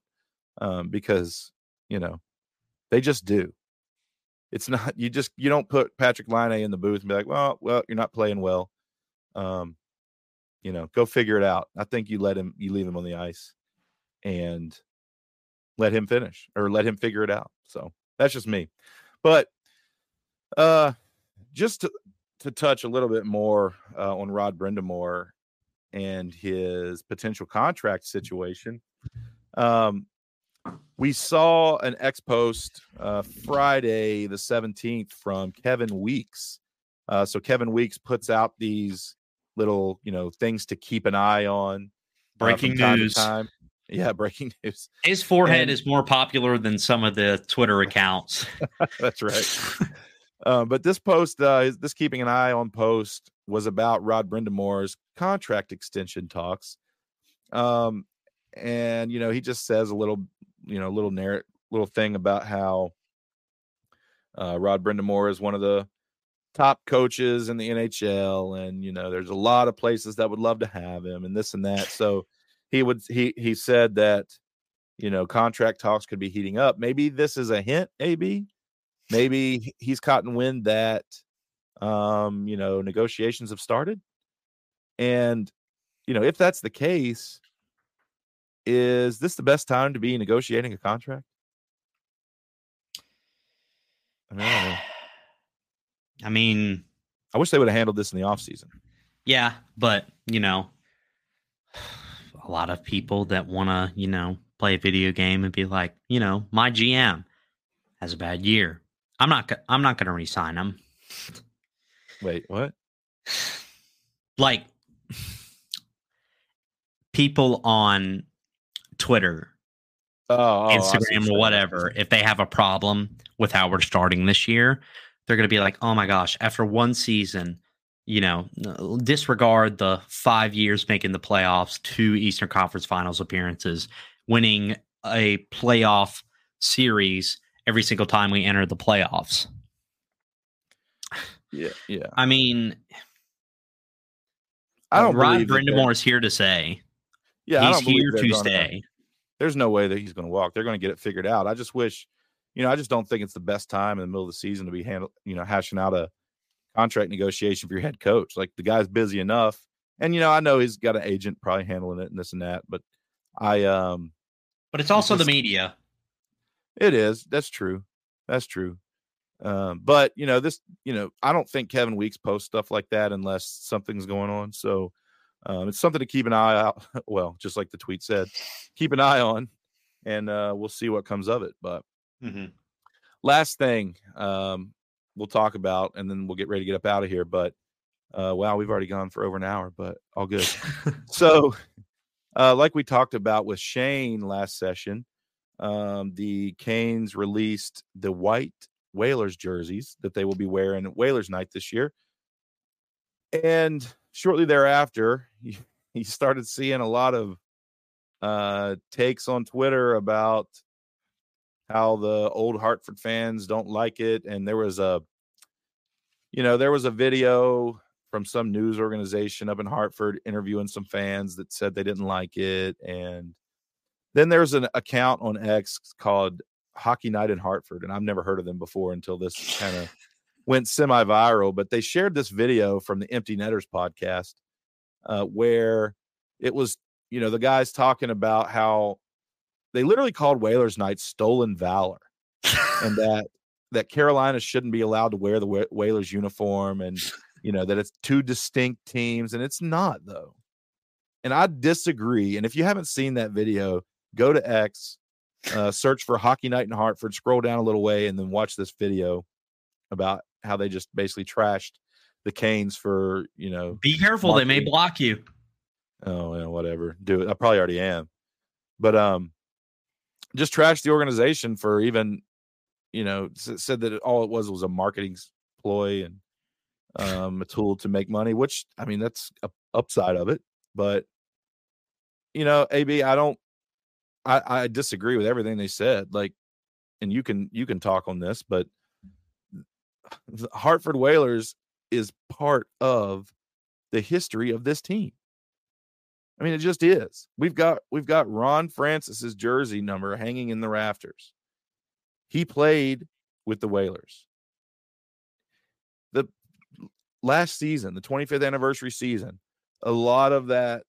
um, because you know they just do. It's not you just you don't put Patrik Laine in the booth and be like, well, well, you're not playing well. Um, you know, go figure it out. I think you let him, you leave him on the ice and let him finish or let him figure it out. So that's just me. But uh, just to, to touch a little bit more uh, on Rod Brind'Amour and his potential contract situation. Um, we saw an X post uh, Friday the 17th from Kevin Weeks. Uh, so Kevin Weeks puts out these little you know things to keep an eye on. Uh, Breaking uh, news. Time time. Yeah, breaking news. His forehead and, is more popular than some of the Twitter accounts. that's right. uh, but this post, uh, this keeping an eye on post, was about Rod Brind'Amour's contract extension talks. Um, and you know, he just says a little, you know, little narrative, little thing about how uh, Rod Brind'Amour is one of the top coaches in the NHL, and you know, there's a lot of places that would love to have him, and this and that. So he would he he said that you know contract talks could be heating up. Maybe this is a hint, AB. Maybe he's caught in wind that um, you know negotiations have started, and you know if that's the case, is this the best time to be negotiating a contract? I mean, I, mean, I wish they would have handled this in the off season. Yeah, but you know, a lot of people that want to, you know, play a video game and be like, you know, my GM has a bad year. I'm not. I'm not going to resign him. Wait, what? Like people on Twitter, oh, oh Instagram, or whatever, if they have a problem with how we're starting this year, they're going to be like, oh my gosh, after one season, you know, disregard the five years making the playoffs, two Eastern Conference Finals appearances, winning a playoff series every single time we enter the playoffs. Yeah, yeah. I mean, I don't. Rod Brind'Amour is here to say, yeah, he's here to stay. There's no way that he's going to walk. They're going to get it figured out. I just wish, you know, I just don't think it's the best time in the middle of the season to be handle, you know, hashing out a contract negotiation for your head coach. Like the guy's busy enough, and you know, I know he's got an agent probably handling it and this and that, but I um, but it's also just, the media. It is. That's true. That's true. Um, but you know, this, you know, I don't think Kevin Weeks posts stuff like that unless something's going on. So um, it's something to keep an eye out. Well, just like the tweet said, keep an eye on, and uh, we'll see what comes of it. But mm-hmm. last thing um, we'll talk about, and then we'll get ready to get up out of here. But uh, wow, we've already gone for over an hour, but all good. so, uh, like we talked about with Shane last session, um, the Canes released the white Whalers jerseys that they will be wearing at Whalers night this year. And shortly thereafter, he, he started seeing a lot of uh, takes on Twitter about how the old Hartford fans don't like it. And there was a, you know, there was a video from some news organization up in Hartford interviewing some fans that said they didn't like it. And then there's an account on X called Hockey Night in Hartford, and I've never heard of them before until this kind of went semi viral. But they shared this video from the Empty Netters podcast uh, where it was, you know, the guys talking about how they literally called Whalers Night stolen valor, and that that Carolina shouldn't be allowed to wear the Whalers uniform, and you know that it's two distinct teams, and it's not though. And I disagree. And if you haven't seen that video, go to X, uh, search for Hockey Night in Hartford, scroll down a little way, and then watch this video about how they just basically trashed the Canes for you know. Be careful; marketing. they may block you. Oh, yeah, whatever. Do it. I probably already am, but um, just trashed the organization for even, you know, said that all it was was a marketing ploy and um a tool to make money. Which I mean, that's a upside of it, but you know, AB, I don't I, I disagree with everything they said. Like, and you can you can talk on this, but the Hartford Whalers is part of the history of this team. I mean, it just is. We've got we've got Ron Francis's jersey number hanging in the rafters. He played with the Whalers. The last season, the 25th anniversary season, a lot of that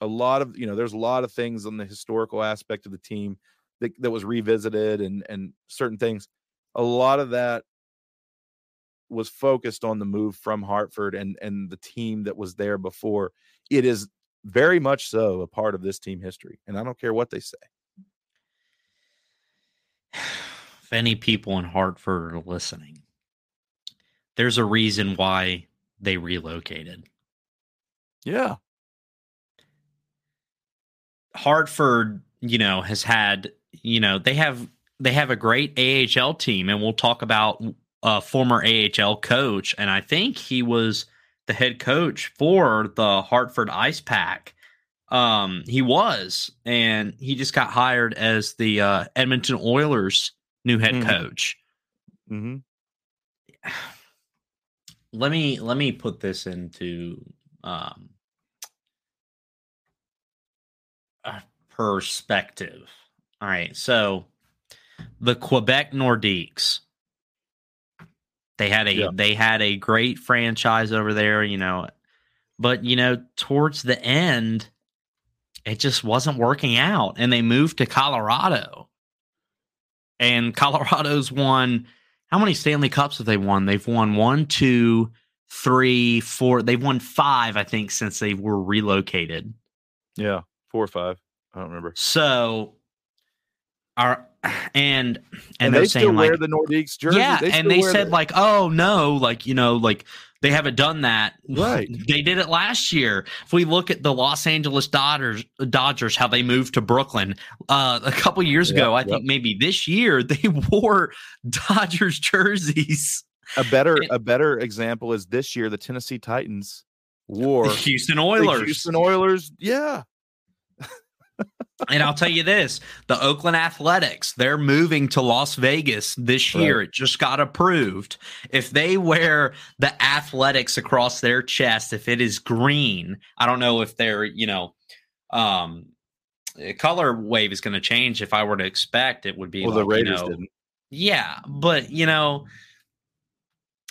a lot of you know there's a lot of things on the historical aspect of the team that, that was revisited and and certain things a lot of that was focused on the move from Hartford and and the team that was there before it is very much so a part of this team history and I don't care what they say. If any people in Hartford are listening there's a reason why they relocated. Yeah. Hartford, you know, has had, you know, they have they have a great AHL team, and we'll talk about uh, a former AHL coach, and I think he was the head coach for the Hartford Ice Pack. Um, he was, and he just got hired as the uh, Edmonton Oilers' new head mm-hmm. coach. Mm-hmm. Let me let me put this into um, perspective. All right, so the Quebec Nordiques. They had a yeah. they had a great franchise over there, you know, but you know, towards the end, it just wasn't working out, and they moved to Colorado. And Colorado's won how many Stanley Cups have they won? They've won one, two, three, four. They've won five, I think, since they were relocated. Yeah, four or five. I don't remember. So, our and and, and they still saying wear like the Nordiques jersey. Yeah, they and they said the- like, oh no, like you know, like they haven't done that. Right. They did it last year. If we look at the Los Angeles Dodgers, Dodgers, how they moved to Brooklyn uh, a couple years ago, I yep. think maybe this year they wore Dodgers jerseys. A better a better example is this year the Tennessee Titans wore Houston Oilers. Houston Oilers, yeah and I'll tell you this the Oakland Athletics, they're moving to Las Vegas this year. Right. It just got approved. If they wear the athletics across their chest, if it is green, I don't know if they're, you know, um, color wave is going to change. If I were to expect, it would be well, like, the Raiders you know, didn't. Yeah, but you know,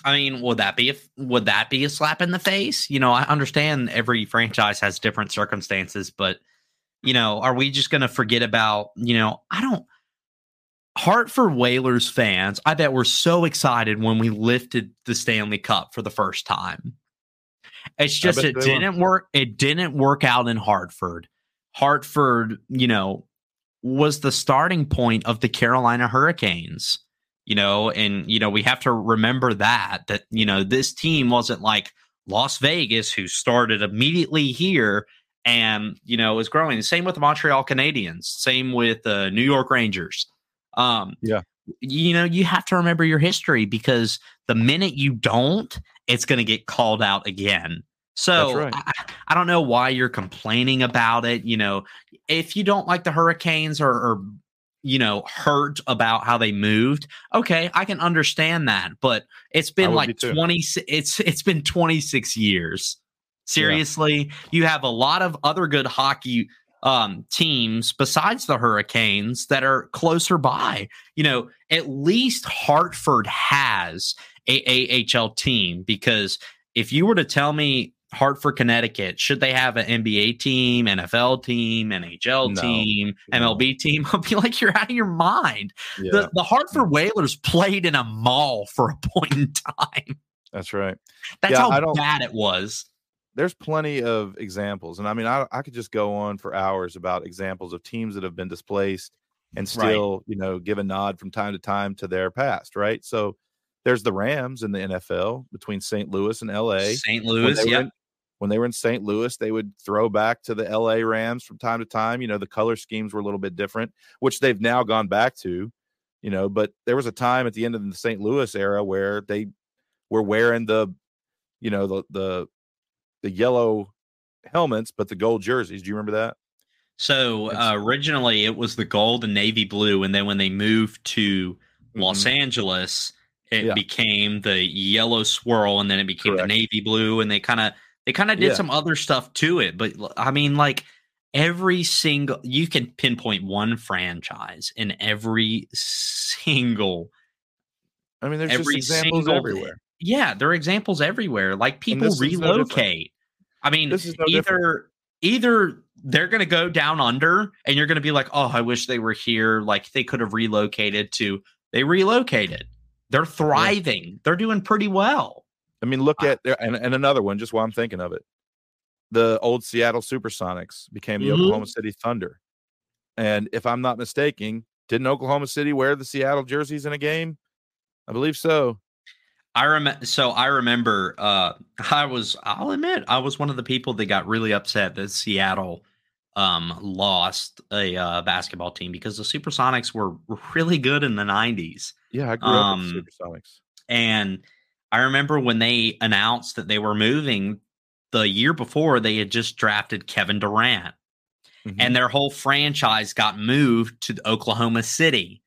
I mean, would that be a would that be a slap in the face? You know, I understand every franchise has different circumstances, but you know, are we just going to forget about, you know, I don't. Hartford Whalers fans, I bet were so excited when we lifted the Stanley Cup for the first time. It's just it didn't were. work. It didn't work out in Hartford. Hartford, you know, was the starting point of the Carolina Hurricanes. You know, and you know we have to remember that that you know this team wasn't like Las Vegas, who started immediately here and you know is growing. Same with the Montreal Canadiens. Same with the New York Rangers. Um, yeah, you know you have to remember your history because the minute you don't, it's going to get called out again. So right. I, I, don't know why you're complaining about it. You know, if you don't like the Hurricanes or, or you know hurt about how they moved okay i can understand that but it's been like 20 it's it's been 26 years Seriously, yeah. you have a lot of other good hockey um, teams besides the Hurricanes that are closer by. You know, at least Hartford has a AHL team because if you were to tell me Hartford, Connecticut, should they have an NBA team, NFL team, NHL no, team, MLB team? I'll be like, you're out of your mind. Yeah. The, the Hartford Whalers played in a mall for a point in time. That's right. That's yeah, how bad it was there's plenty of examples, and I mean, I, I could just go on for hours about examples of teams that have been displaced and still, right. you know, give a nod from time to time to their past, right? So there's the Rams in the NFL between St. Louis and LA. St. Louis, yeah. When they were in St. Louis, they would throw back to the LA Rams from time to time. You know, the color schemes were a little bit different, which they've now gone back to, you know, but there was a time at the end of the St. Louis era where they were wearing the, you know, the the the yellow helmets, but the gold jerseys. Do you remember that? So uh, originally it was the gold and navy blue, and then when they moved to mm-hmm. Los Angeles, it yeah. became the yellow swirl, and then it became Correct. the navy blue, and they kind of they kind of did yeah. some other stuff to it. But I mean, like every single you can pinpoint one franchise in every single. I mean, there's just examples single, everywhere. Yeah, there are examples everywhere. Like people relocate. I mean, no either different. either they're going to go down under, and you're going to be like, "Oh, I wish they were here." Like they could have relocated to. They relocated. They're thriving. Yeah. They're doing pretty well. I mean, look at and, and another one. Just while I'm thinking of it, the old Seattle SuperSonics became the mm-hmm. Oklahoma City Thunder, and if I'm not mistaken, didn't Oklahoma City wear the Seattle jerseys in a game? I believe so. I remember. So I remember. Uh, I was. I'll admit, I was one of the people that got really upset that Seattle um, lost a uh, basketball team because the Supersonics were really good in the 90s. Yeah, I grew um, up with um, Supersonics. And I remember when they announced that they were moving the year before, they had just drafted Kevin Durant. Mm-hmm. And their whole franchise got moved to Oklahoma City.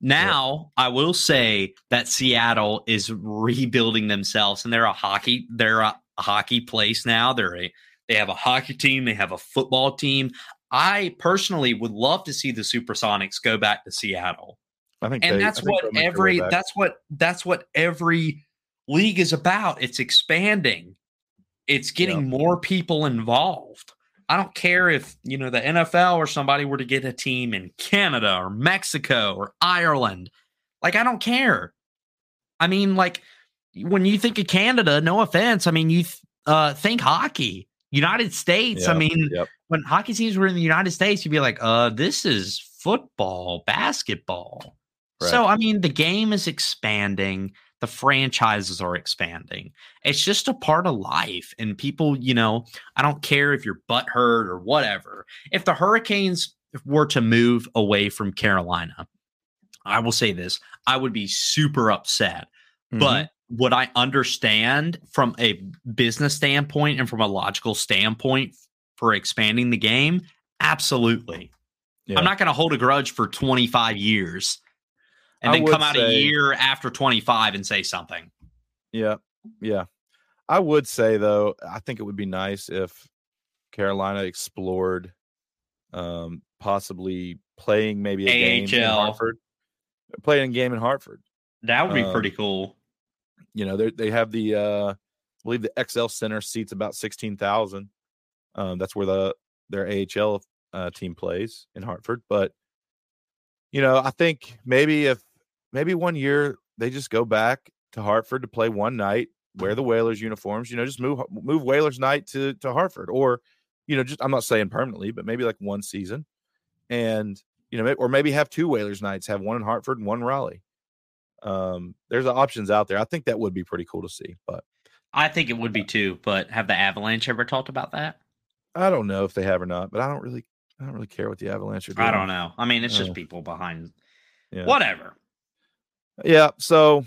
Now, I will say that Seattle is rebuilding themselves and they're a hockey they're a hockey place now. They're a they have a hockey team, they have a football team. I personally would love to see the Supersonics go back to Seattle. I think and they, that's what every that's what that's what every league is about. It's expanding. It's getting yeah. more people involved. I don't care if, you know, the NFL or somebody were to get a team in Canada or Mexico or Ireland. Like I don't care. I mean, like when you think of Canada, no offense, I mean, you th- uh, think hockey. United States, yep, I mean, yep. when hockey teams were in the United States, you'd be like, uh, this is football, basketball. Right. So, I mean, the game is expanding, the franchises are expanding. It's just a part of life. And people, you know, I don't care if you're butthurt or whatever. If the Hurricanes were to move away from Carolina, I will say this I would be super upset. Mm-hmm. But what I understand from a business standpoint and from a logical standpoint for expanding the game? Absolutely. Yeah. I'm not going to hold a grudge for 25 years and then come out say, a year after 25 and say something. Yeah. Yeah. I would say though, I think it would be nice if Carolina explored um possibly playing maybe a AHL. game in Hartford. Playing a game in Hartford. That would be um, pretty cool you know, they they have the uh, I believe the XL Center seats about sixteen thousand. Um, that's where the their AHL uh, team plays in Hartford. But you know, I think maybe if maybe one year they just go back to Hartford to play one night, wear the Whalers uniforms. You know, just move move Whalers night to to Hartford, or you know, just I'm not saying permanently, but maybe like one season, and you know, or maybe have two Whalers nights, have one in Hartford and one in Raleigh um, there's options out there. I think that would be pretty cool to see. But I think it would be too. But have the Avalanche ever talked about that? I don't know if they have or not. But I don't really, I don't really care what the Avalanche are doing. I don't know. I mean, it's just uh, people behind. Yeah. Whatever. Yeah. So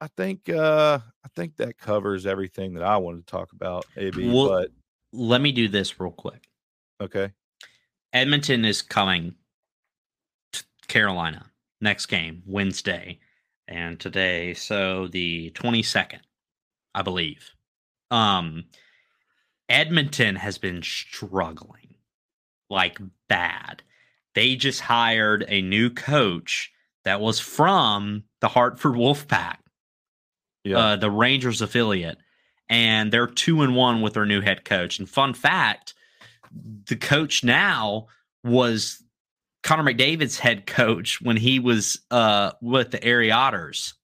I think uh I think that covers everything that I wanted to talk about. AB, well, but let me do this real quick. Okay. Edmonton is coming to Carolina next game, Wednesday, and today, so the 22nd, I believe. Um, Edmonton has been struggling like bad. They just hired a new coach that was from the Hartford Wolfpack, yeah. uh, the Rangers affiliate, and they're two and one with their new head coach. And fun fact, the coach now was Connor McDavid's head coach when he was uh, with the Erie Otters.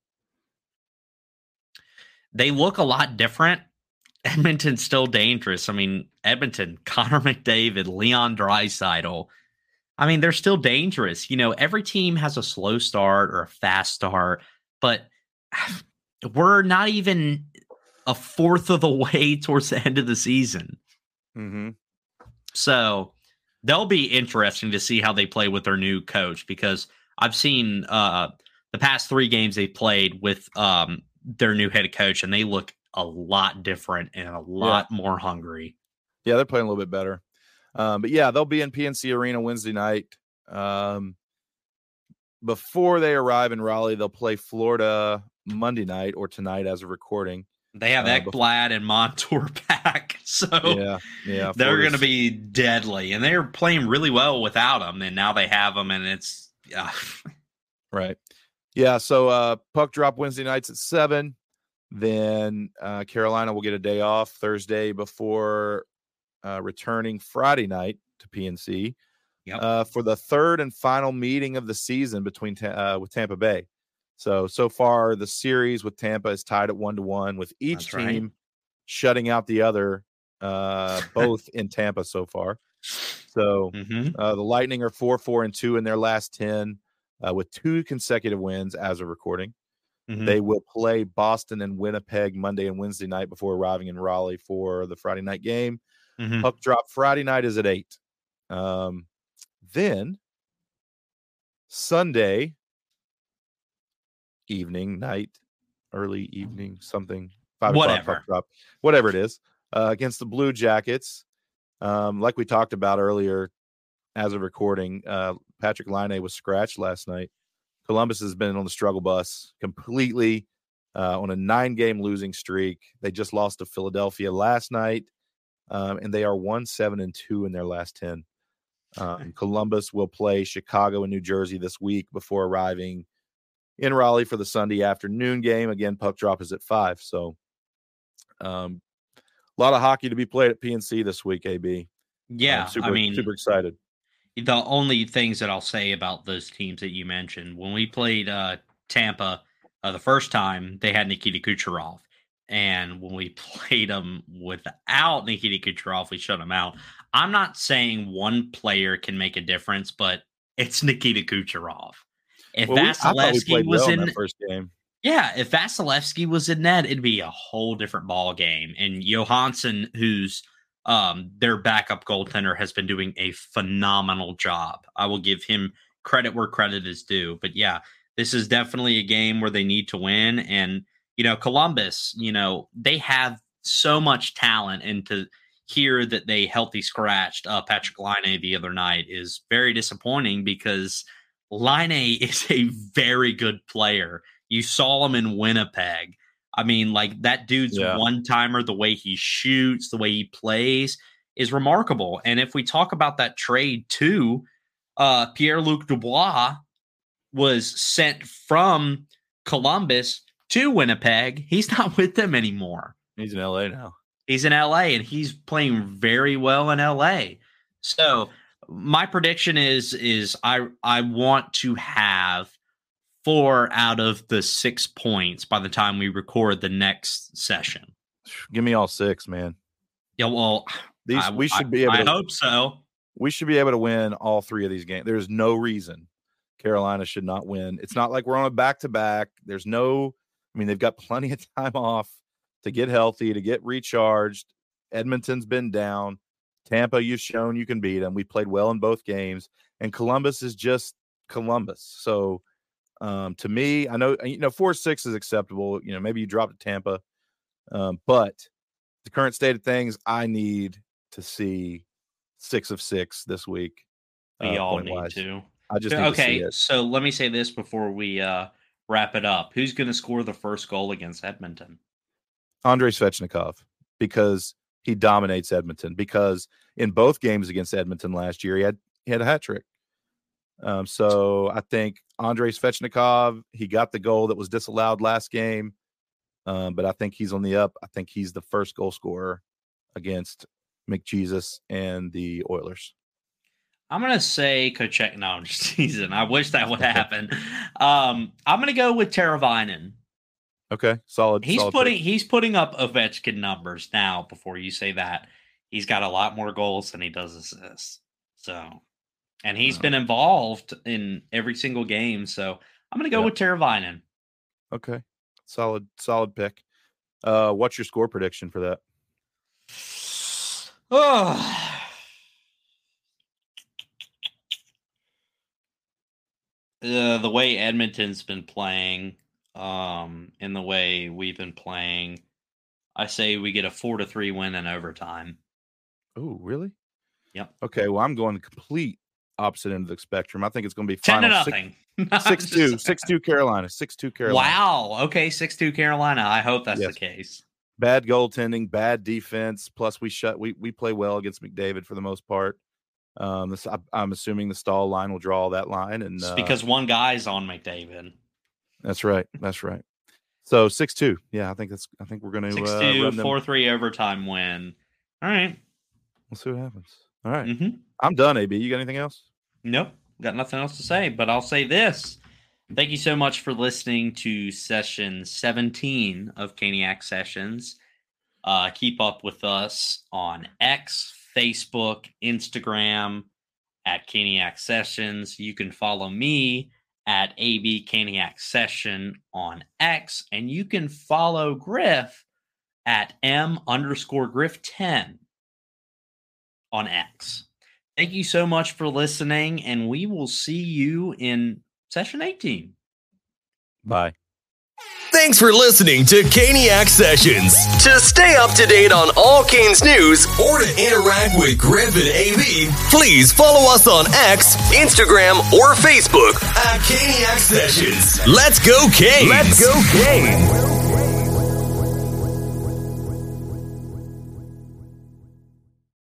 They look a lot different. Edmonton's still dangerous. I mean, Edmonton, Connor McDavid, Leon Draisaitl. I mean, they're still dangerous. You know, every team has a slow start or a fast start, but we're not even a fourth of the way towards the end of the season. Mm-hmm. So they'll be interesting to see how they play with their new coach because I've seen uh, the past three games they played with um, their new head coach, and they look a lot different and a lot yeah. more hungry. Yeah, they're playing a little bit better. Um, but yeah, they'll be in PNC Arena Wednesday night. Um, before they arrive in Raleigh, they'll play Florida Monday night or tonight as a recording. They have uh, Ekblad and Montour back, so yeah, yeah, they're going to be deadly, and they're playing really well without them. And now they have them, and it's yeah, right, yeah. So uh, puck drop Wednesday nights at seven. Then uh, Carolina will get a day off Thursday before uh, returning Friday night to PNC yep. uh, for the third and final meeting of the season between uh, with Tampa Bay. So so far the series with Tampa is tied at one to one with each That's team right. shutting out the other, uh, both in Tampa so far. So mm-hmm. uh, the Lightning are four four and two in their last ten, uh, with two consecutive wins as of recording. Mm-hmm. They will play Boston and Winnipeg Monday and Wednesday night before arriving in Raleigh for the Friday night game. Mm-hmm. Puck drop Friday night is at eight. Um, then Sunday evening, night, early evening, something five whatever. o'clock puck drop, whatever it is, uh, against the Blue Jackets. Um, like we talked about earlier, as of recording, uh, Patrik Laine was scratched last night. Columbus has been on the struggle bus completely uh, on a nine game losing streak. They just lost to Philadelphia last night, um, and they are one seven and two in their last ten. Um, Columbus will play Chicago and New Jersey this week before arriving in Raleigh for the Sunday afternoon game. Again, puck drop is at five, so um, a lot of hockey to be played at PNC this week. AB, yeah, super, I mean, super excited. The only things that I'll say about those teams that you mentioned when we played uh, Tampa uh, the first time, they had Nikita Kucherov. And when we played them without Nikita Kucherov, we shut them out. I'm not saying one player can make a difference, but it's Nikita Kucherov. If well, Vasilevskiy was well in, in first game, yeah, if Vasilevskiy was in net, it'd be a whole different ball game. And Johansson, who's um, their backup goaltender, has been doing a phenomenal job. I will give him credit where credit is due. But yeah, this is definitely a game where they need to win. And you know, Columbus, you know, they have so much talent, and to hear that they healthy scratched uh, Patrik Laine the other night is very disappointing because Laine is a very good player. You saw him in Winnipeg. I mean, like that dude's yeah. one timer, the way he shoots, the way he plays is remarkable. And if we talk about that trade too, uh, Pierre Luc Dubois was sent from Columbus to Winnipeg. He's not with them anymore. He's in LA now. He's in LA and he's playing very well in LA. So my prediction is is I I want to have four out of the six points by the time we record the next session. Give me all six, man. Yeah, well, these I, we should be able. I to, hope so. We should be able to win all three of these games. There's no reason Carolina should not win. It's not like we're on a back to back. There's no. I mean, they've got plenty of time off to get healthy, to get recharged. Edmonton's been down. Tampa, you've shown you can beat them. We played well in both games, and Columbus is just Columbus. So, um, to me, I know you know four six is acceptable. You know, maybe you drop to Tampa, um, but the current state of things, I need to see six of six this week. We uh, all need wise. to. I just okay. So let me say this before we uh, wrap it up. Who's going to score the first goal against Edmonton? Andrei Svechnikov, because he dominates Edmonton because in both games against Edmonton last year, he had he had a hat trick. Um, so I think Andrei Svechnikov, he got the goal that was disallowed last game, um, but I think he's on the up. I think he's the first goal scorer against McJesus and the Oilers. I'm gonna say Kochek. No, I'm just teasing. I wish that would happen. Um, I'm gonna go with Teravainen. Okay, solid. He's solid putting pick. he's putting up Ovechkin numbers now. Before you say that, he's got a lot more goals than he does assists. So, and he's uh-huh. been involved in every single game. So I'm going to go yep. with Teravainen. Okay, solid, solid pick. Uh, what's your score prediction for that? Oh. Uh, the way Edmonton's been playing, um, in the way we've been playing. I say we get a four to three win in overtime. Oh, really? Yep. Okay. Well, I'm going complete opposite end of the spectrum. I think it's going to be ten to nothing. Six, six two, six two Carolina, six two Carolina. Wow. Okay, six two Carolina. I hope that's yes. the case. Bad goaltending, bad defense. Plus, we shut. We we play well against McDavid for the most part. Um, this, I, am assuming the Staal line will draw that line, and uh, because one guy's on McDavid. That's right. That's right. So six two. Yeah, I think that's. I think we're going to six uh, two four three overtime win. All right. We'll see what happens. All right. mm-hmm. I'm done. Ab, you got anything else? Nope. Got nothing else to say. But I'll say this. Thank you so much for listening to session 17 of Caniac Sessions. Uh, keep up with us on X, Facebook, Instagram at Caniac Sessions. You can follow me at AB Caniac Session on X, and you can follow Griff at M underscore Griff 10 on X. Thank you so much for listening, and we will see you in session 18. Bye. Thanks for listening to Caniac Sessions. To stay up to date on all Canes news or to interact with Griff and AB, please follow us on X, Instagram, or Facebook at Caniac Sessions. Let's go, Canes! Let's go, Canes!